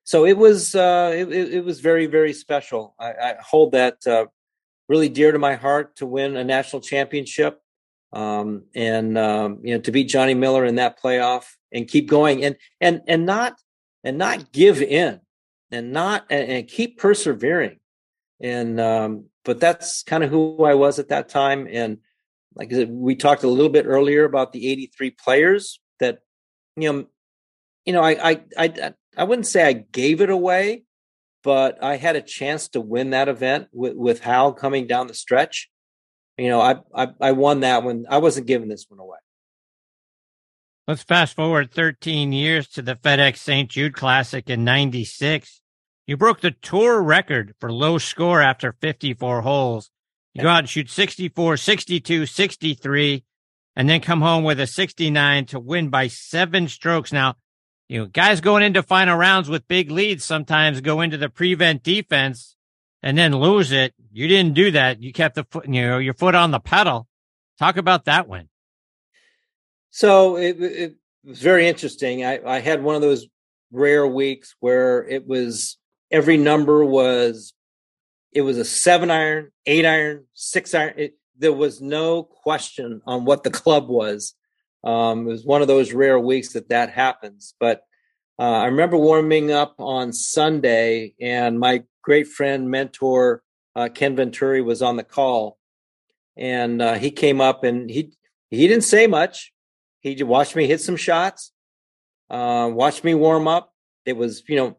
so it was uh, it, it, was very very special. I, I hold that uh, really dear to my heart to win a national championship. Um, and um, you know to beat Johnny Miller in that playoff and keep going and and and not and not give in and not and, and keep persevering and um, but that's kind of who I was at that time and like we talked a little bit earlier about the 83 players that you know you know I I I I wouldn't say I gave it away but I had a chance to win that event with, with Hal coming down the stretch. You know, I, I, I won that one. I wasn't giving this one away. Let's fast forward 13 years to the FedEx St. Jude Classic in 96. You broke the tour record for low score after 54 holes. You go out and shoot 64, 62, 63, and then come home with a 69 to win by seven strokes. Now, you know, guys going into final rounds with big leads sometimes go into the prevent defense and then lose it. You didn't do that. You kept the foot, you know, your foot on the pedal. Talk about that win. So it, it was very interesting. I, I had one of those rare weeks where it was every number was it was a seven iron, eight iron, six iron. It, there was no question on what the club was. Um, it was one of those rare weeks that that happens. But uh, I remember warming up on Sunday, and my great friend, mentor uh, Ken Venturi was on the call, and uh, he came up and he he didn't say much. He just watched me hit some shots, uh, watched me warm up. It was you know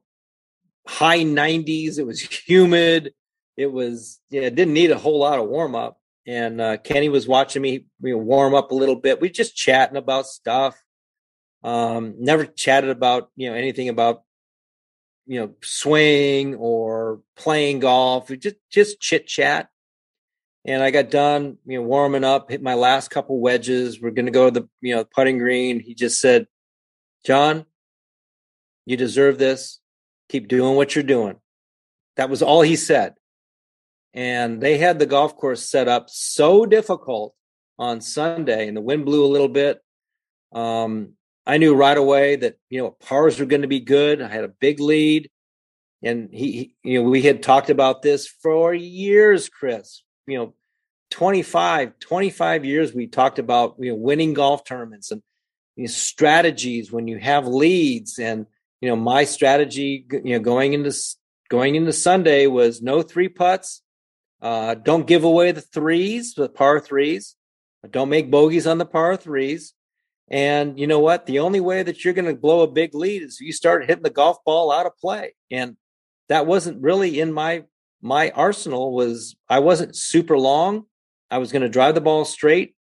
high 90s. It was humid. It was yeah, didn't need a whole lot of warm up and uh, Kenny was watching me you know, warm up a little bit. We just chatting about stuff. Um, never chatted about you know anything about you know, swing or playing golf, We just just chit chat. And I got done, you know, warming up, hit my last couple wedges. We're going to go to the, you know, putting green. He just said, John, you deserve this. Keep doing what you're doing. That was all he said. And they had the golf course set up so difficult on Sunday, and the wind blew a little bit. Um, I knew right away that you know pars were going to be good. I had a big lead, and he, he, you know, we had talked about this for years, Chris. You know, 25, 25 years we talked about you know winning golf tournaments and you know, strategies when you have leads. And you know, my strategy, you know, going into going into Sunday was no three putts. Uh, don't give away the threes, the par threes. Don't make bogeys on the par threes. And you know what? The only way that you're going to blow a big lead is you start hitting the golf ball out of play. And that wasn't really in my my arsenal was I wasn't super long. I was going to drive the ball straight.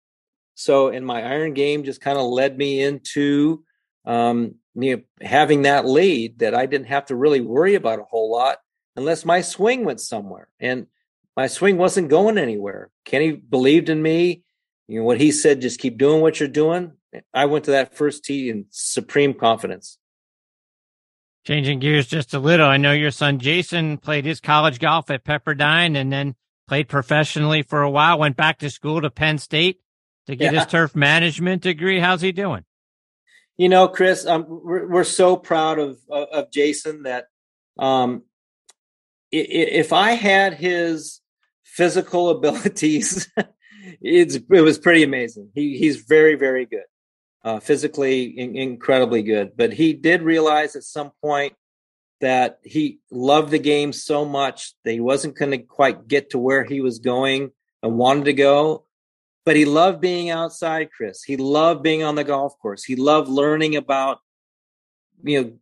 So in my iron game just kind of led me into um, you know, having that lead that I didn't have to really worry about a whole lot unless my swing went somewhere. And my swing wasn't going anywhere. Kenny believed in me. You know what he said, just keep doing what you're doing. I went to that first tee in supreme confidence. Changing gears just a little, I know your son Jason played his college golf at Pepperdine and then played professionally for a while, went back to school to Penn State to get yeah. his turf management degree. How's he doing? You know, Chris, um, we're, we're so proud of, of, of Jason that um, if I had his physical abilities, it's it was pretty amazing. He he's very very good, uh, physically in, incredibly good. But he did realize at some point that he loved the game so much that he wasn't going to quite get to where he was going and wanted to go. But he loved being outside, Chris. He loved being on the golf course. He loved learning about you know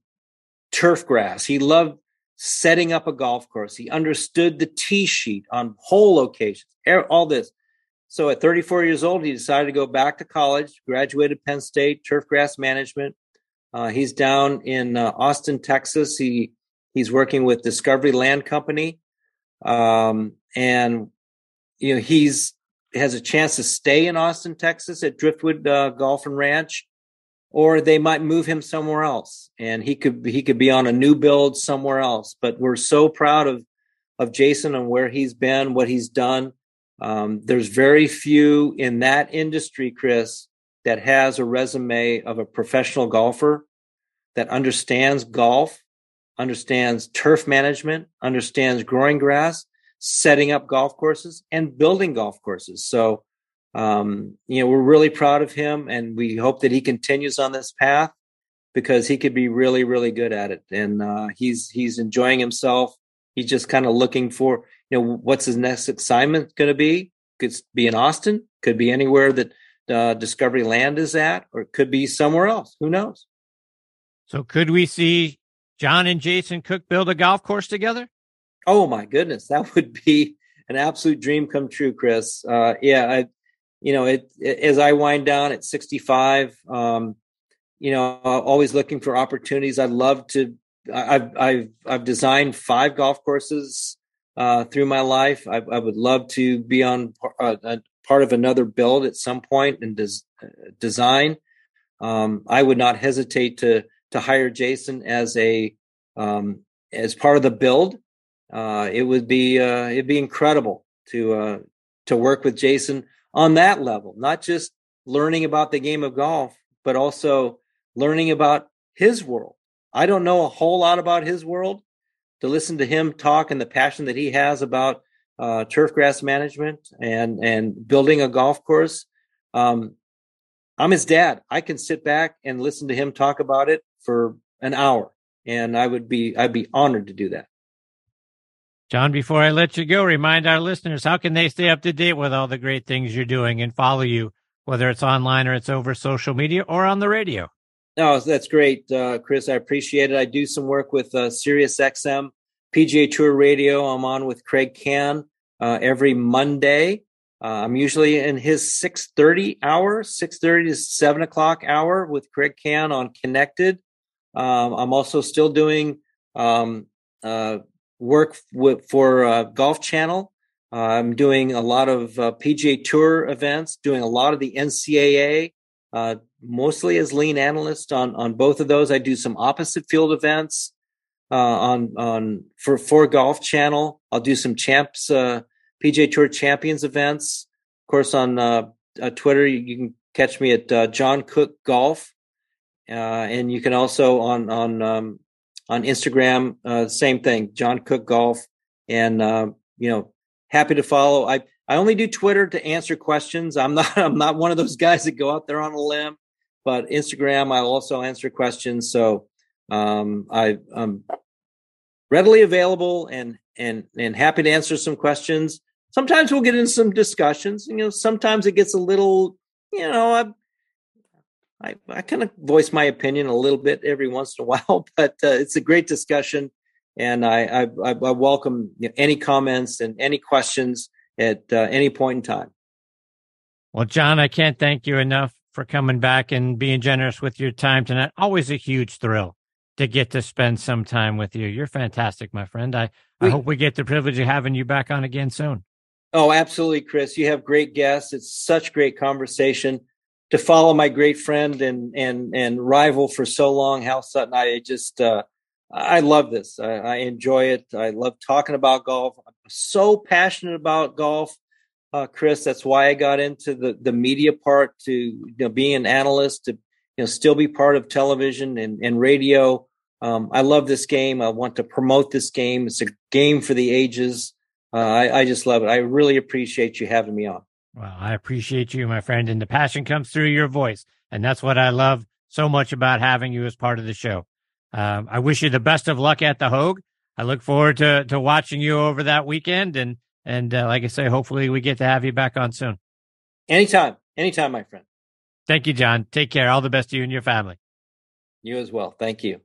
turf grass. He loved setting up a golf course. He understood the tee sheet on hole locations, all this. So at 34 years old, he decided to go back to college, graduated Penn State, turf grass management. Uh, he's down in uh, Austin, Texas. He he's working with Discovery Land Company, um, and you know he's has a chance to stay in Austin, Texas, at Driftwood uh, Golf and Ranch, or they might move him somewhere else and he could he could be on a new build somewhere else but we're so proud of of jason and where he's been what he's done um, there's very few in that industry chris that has a resume of a professional golfer that understands golf understands turf management understands growing grass setting up golf courses and building golf courses so um, you know, we're really proud of him, and we hope that he continues on this path because he could be really, really good at it. And uh, he's he's enjoying himself. He's just kind of looking for, you know, what's his next assignment going to be? Could be in Austin, could be anywhere that uh, Discovery Land is at, or it could be somewhere else. Who knows? So, could we see John and Jason Cook build a golf course together? Oh my goodness, that would be an absolute dream come true, Chris. Uh, yeah, I, you know, it, it, as I wind down at 65, um, you know, always looking for opportunities. I'd love to. I've I've I've designed five golf courses uh, through my life. I, I, would love to be on uh, part of another build at some point and des- design. Um, I would not hesitate to to hire Jason as a um, as part of the build. Uh, it would be uh, it'd be incredible to uh, to work with Jason on that level, not just learning about the game of golf, but also learning about his world. I don't know a whole lot about his world. To listen to him talk and the passion that he has about uh, turf grass management and and building a golf course, um, I'm his dad. I can sit back and listen to him talk about it for an hour, and I would be I'd be honored to do that. John, before I let you go, remind our listeners how can they stay up to date with all the great things you're doing and follow you, whether it's online or it's over social media or on the radio. No, that's great, uh, Chris. I appreciate it. I do some work with uh, Sirius XM, PGA Tour Radio. I'm on with Craig Can uh, every Monday. Uh, I'm usually in his 6:30 hour, 6:30 to 7 o'clock hour with Craig Can on Connected. Um, I'm also still doing um, uh, work with, for uh, Golf Channel. Uh, I'm doing a lot of uh, PGA Tour events, doing a lot of the NCAA, mostly as lean analyst on on both of those. I do some opposite field events uh, on on for for Golf Channel. I'll do some champs uh, PGA Tour Champions events. Of course, on uh, Twitter, you, can catch me at John Cook Golf, and you can also on on um, on Instagram, same thing, John Cook Golf, and you know happy to follow. I I only do Twitter to answer questions. I'm not I'm not one of those guys that go out there on a limb, but Instagram I'll also answer questions. So um, I, am readily available and and and happy to answer some questions. Sometimes we'll get into some discussions. You know, sometimes it gets a little. You know, I I, I kind of voice my opinion a little bit every once in a while, but uh, it's a great discussion and I, I, I welcome any comments and any questions at uh, any point in time. Well, John, I can't thank you enough for coming back and being generous with your time tonight. Always a huge thrill to get to spend some time with you. You're fantastic, my friend. I, I hope we get the privilege of having you back on again soon. Oh, absolutely, Chris. You have great guests. It's such great conversation. To follow my great friend and and and rival for so long, Hal Sutton, I just uh, I love this. I, I, enjoy it. I love talking about golf. I'm so passionate about golf, uh, Chris. That's why I got into the the media part to you know being an analyst to you know still be part of television and, and radio. Um, I love this game. I want to promote this game. It's a game for the ages. Uh, I, I just love it. I really appreciate you having me on. Well, I appreciate you, my friend, and the passion comes through your voice, and that's what I love so much about having you as part of the show. Um, I wish you the best of luck at the Hoag. I look forward to to watching you over that weekend, and and uh, like I say, hopefully we get to have you back on soon. Anytime, anytime, my friend. Thank you, John. Take care. All the best to you and your family. You as well. Thank you.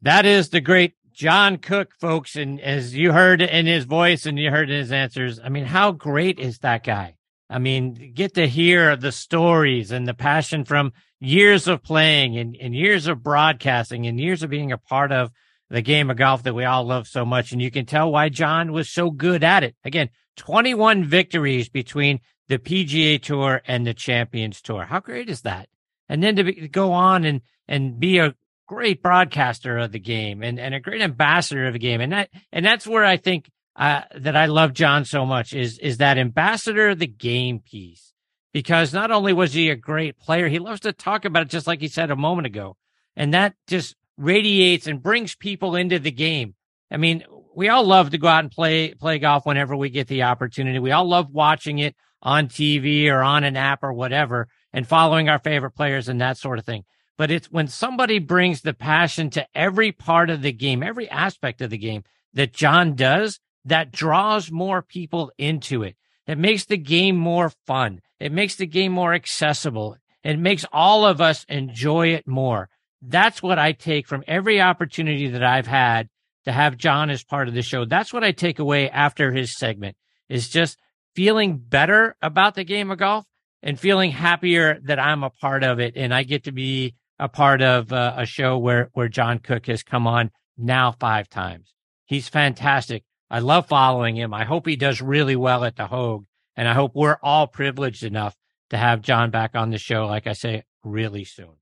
That is the great John Cook, folks. And as you heard in his voice and you heard in his answers, I mean, how great is that guy? I mean, get to hear the stories and the passion from years of playing and, and years of broadcasting and years of being a part of the game of golf that we all love so much. And you can tell why John was so good at it. Again, 21 victories between the PGA Tour and the Champions Tour. How great is that? And then to be, go on and, and be a great broadcaster of the game and, and a great ambassador of the game. And that, and that's where I think, uh, that I love John so much is, is that ambassador of the game piece because not only was he a great player, he loves to talk about it just like he said a moment ago. And that just radiates and brings people into the game. I mean, we all love to go out and play play golf whenever we get the opportunity. We all love watching it on TV or on an app or whatever and following our favorite players and that sort of thing. But it's when somebody brings the passion to every part of the game, every aspect of the game that John does, that draws more people into it. It makes the game more fun. It makes the game more accessible. It makes all of us enjoy it more. That's what I take from every opportunity that I've had to have John as part of the show. That's what I take away after his segment is just feeling better about the game of golf and feeling happier that I'm a part of it. And I get to be a part of uh, a show where, where John Cook has come on now five times. He's fantastic. I love following him. I hope he does really well at the Hoag. And I hope we're all privileged enough to have John back on the show, like I say, really soon.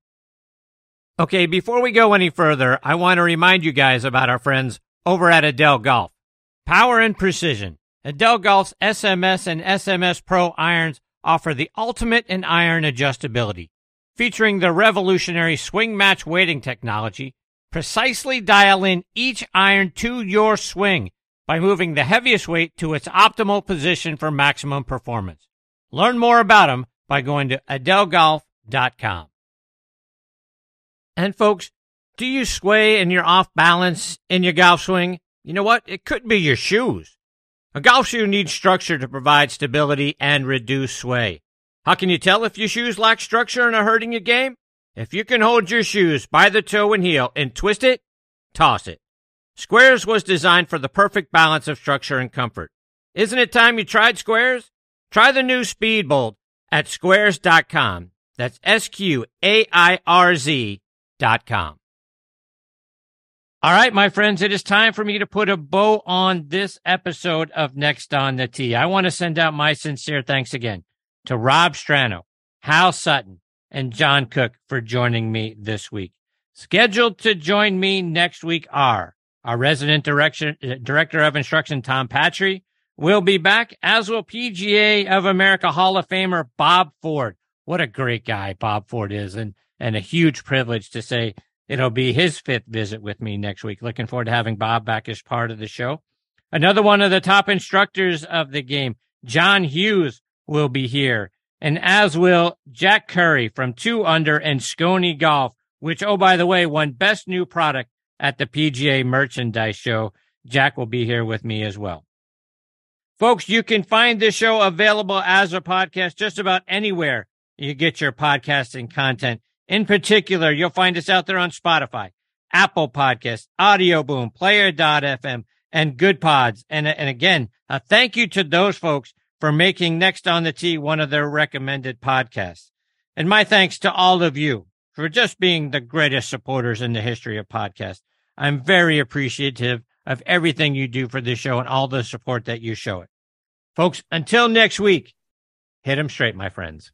Okay, before we go any further, I want to remind you guys about our friends over at Edel Golf. Power and precision. Edel Golf's SMS and SMS Pro irons offer the ultimate in iron adjustability. Featuring the revolutionary swing match weighting technology, precisely dial in each iron to your swing by moving the heaviest weight to its optimal position for maximum performance. Learn more about them by going to edelgolf.com. And folks, do you sway and you're off balance in your golf swing? You know what? It could be your shoes. A golf shoe needs structure to provide stability and reduce sway. How can you tell if your shoes lack structure and are hurting your game? If you can hold your shoes by the toe and heel and twist it, toss it. Sqairz was designed for the perfect balance of structure and comfort. Isn't it time you tried Sqairz? Try the new Speedbolt at squares.com. That's S Q A I R Z com. All right, my friends, it is time for me to put a bow on this episode of Next on the Tee. I want to send out my sincere thanks again to Rob Strano, Hal Sutton, and John Cook for joining me this week. Scheduled to join me next week are our resident direction, uh, director of instruction, Tom Patri, will be back, as will PGA of America Hall of Famer Bob Ford. What a great guy Bob Ford is, and, and a huge privilege to say It'll be his fifth visit with me next week. Looking forward to having Bob back as part of the show. Another one of the top instructors of the game, John Hughes, will be here, and as will Jack Curry from Two Under and Skoni Golf, which, oh, by the way, won Best New Product at the PGA Merchandise Show. Jack will be here with me as well. Folks, you can find this show available as a podcast just about anywhere you get your podcasting content. In particular, you'll find us out there on Spotify, Apple Podcasts, Audio Boom, Player.fm, and Good Pods. And, and again, a thank you to those folks for making Next on the Tee one of their recommended podcasts. And my thanks to all of you for just being the greatest supporters in the history of podcasts. I'm very appreciative of everything you do for this show and all the support that you show it. Folks, until next week, hit them straight, my friends.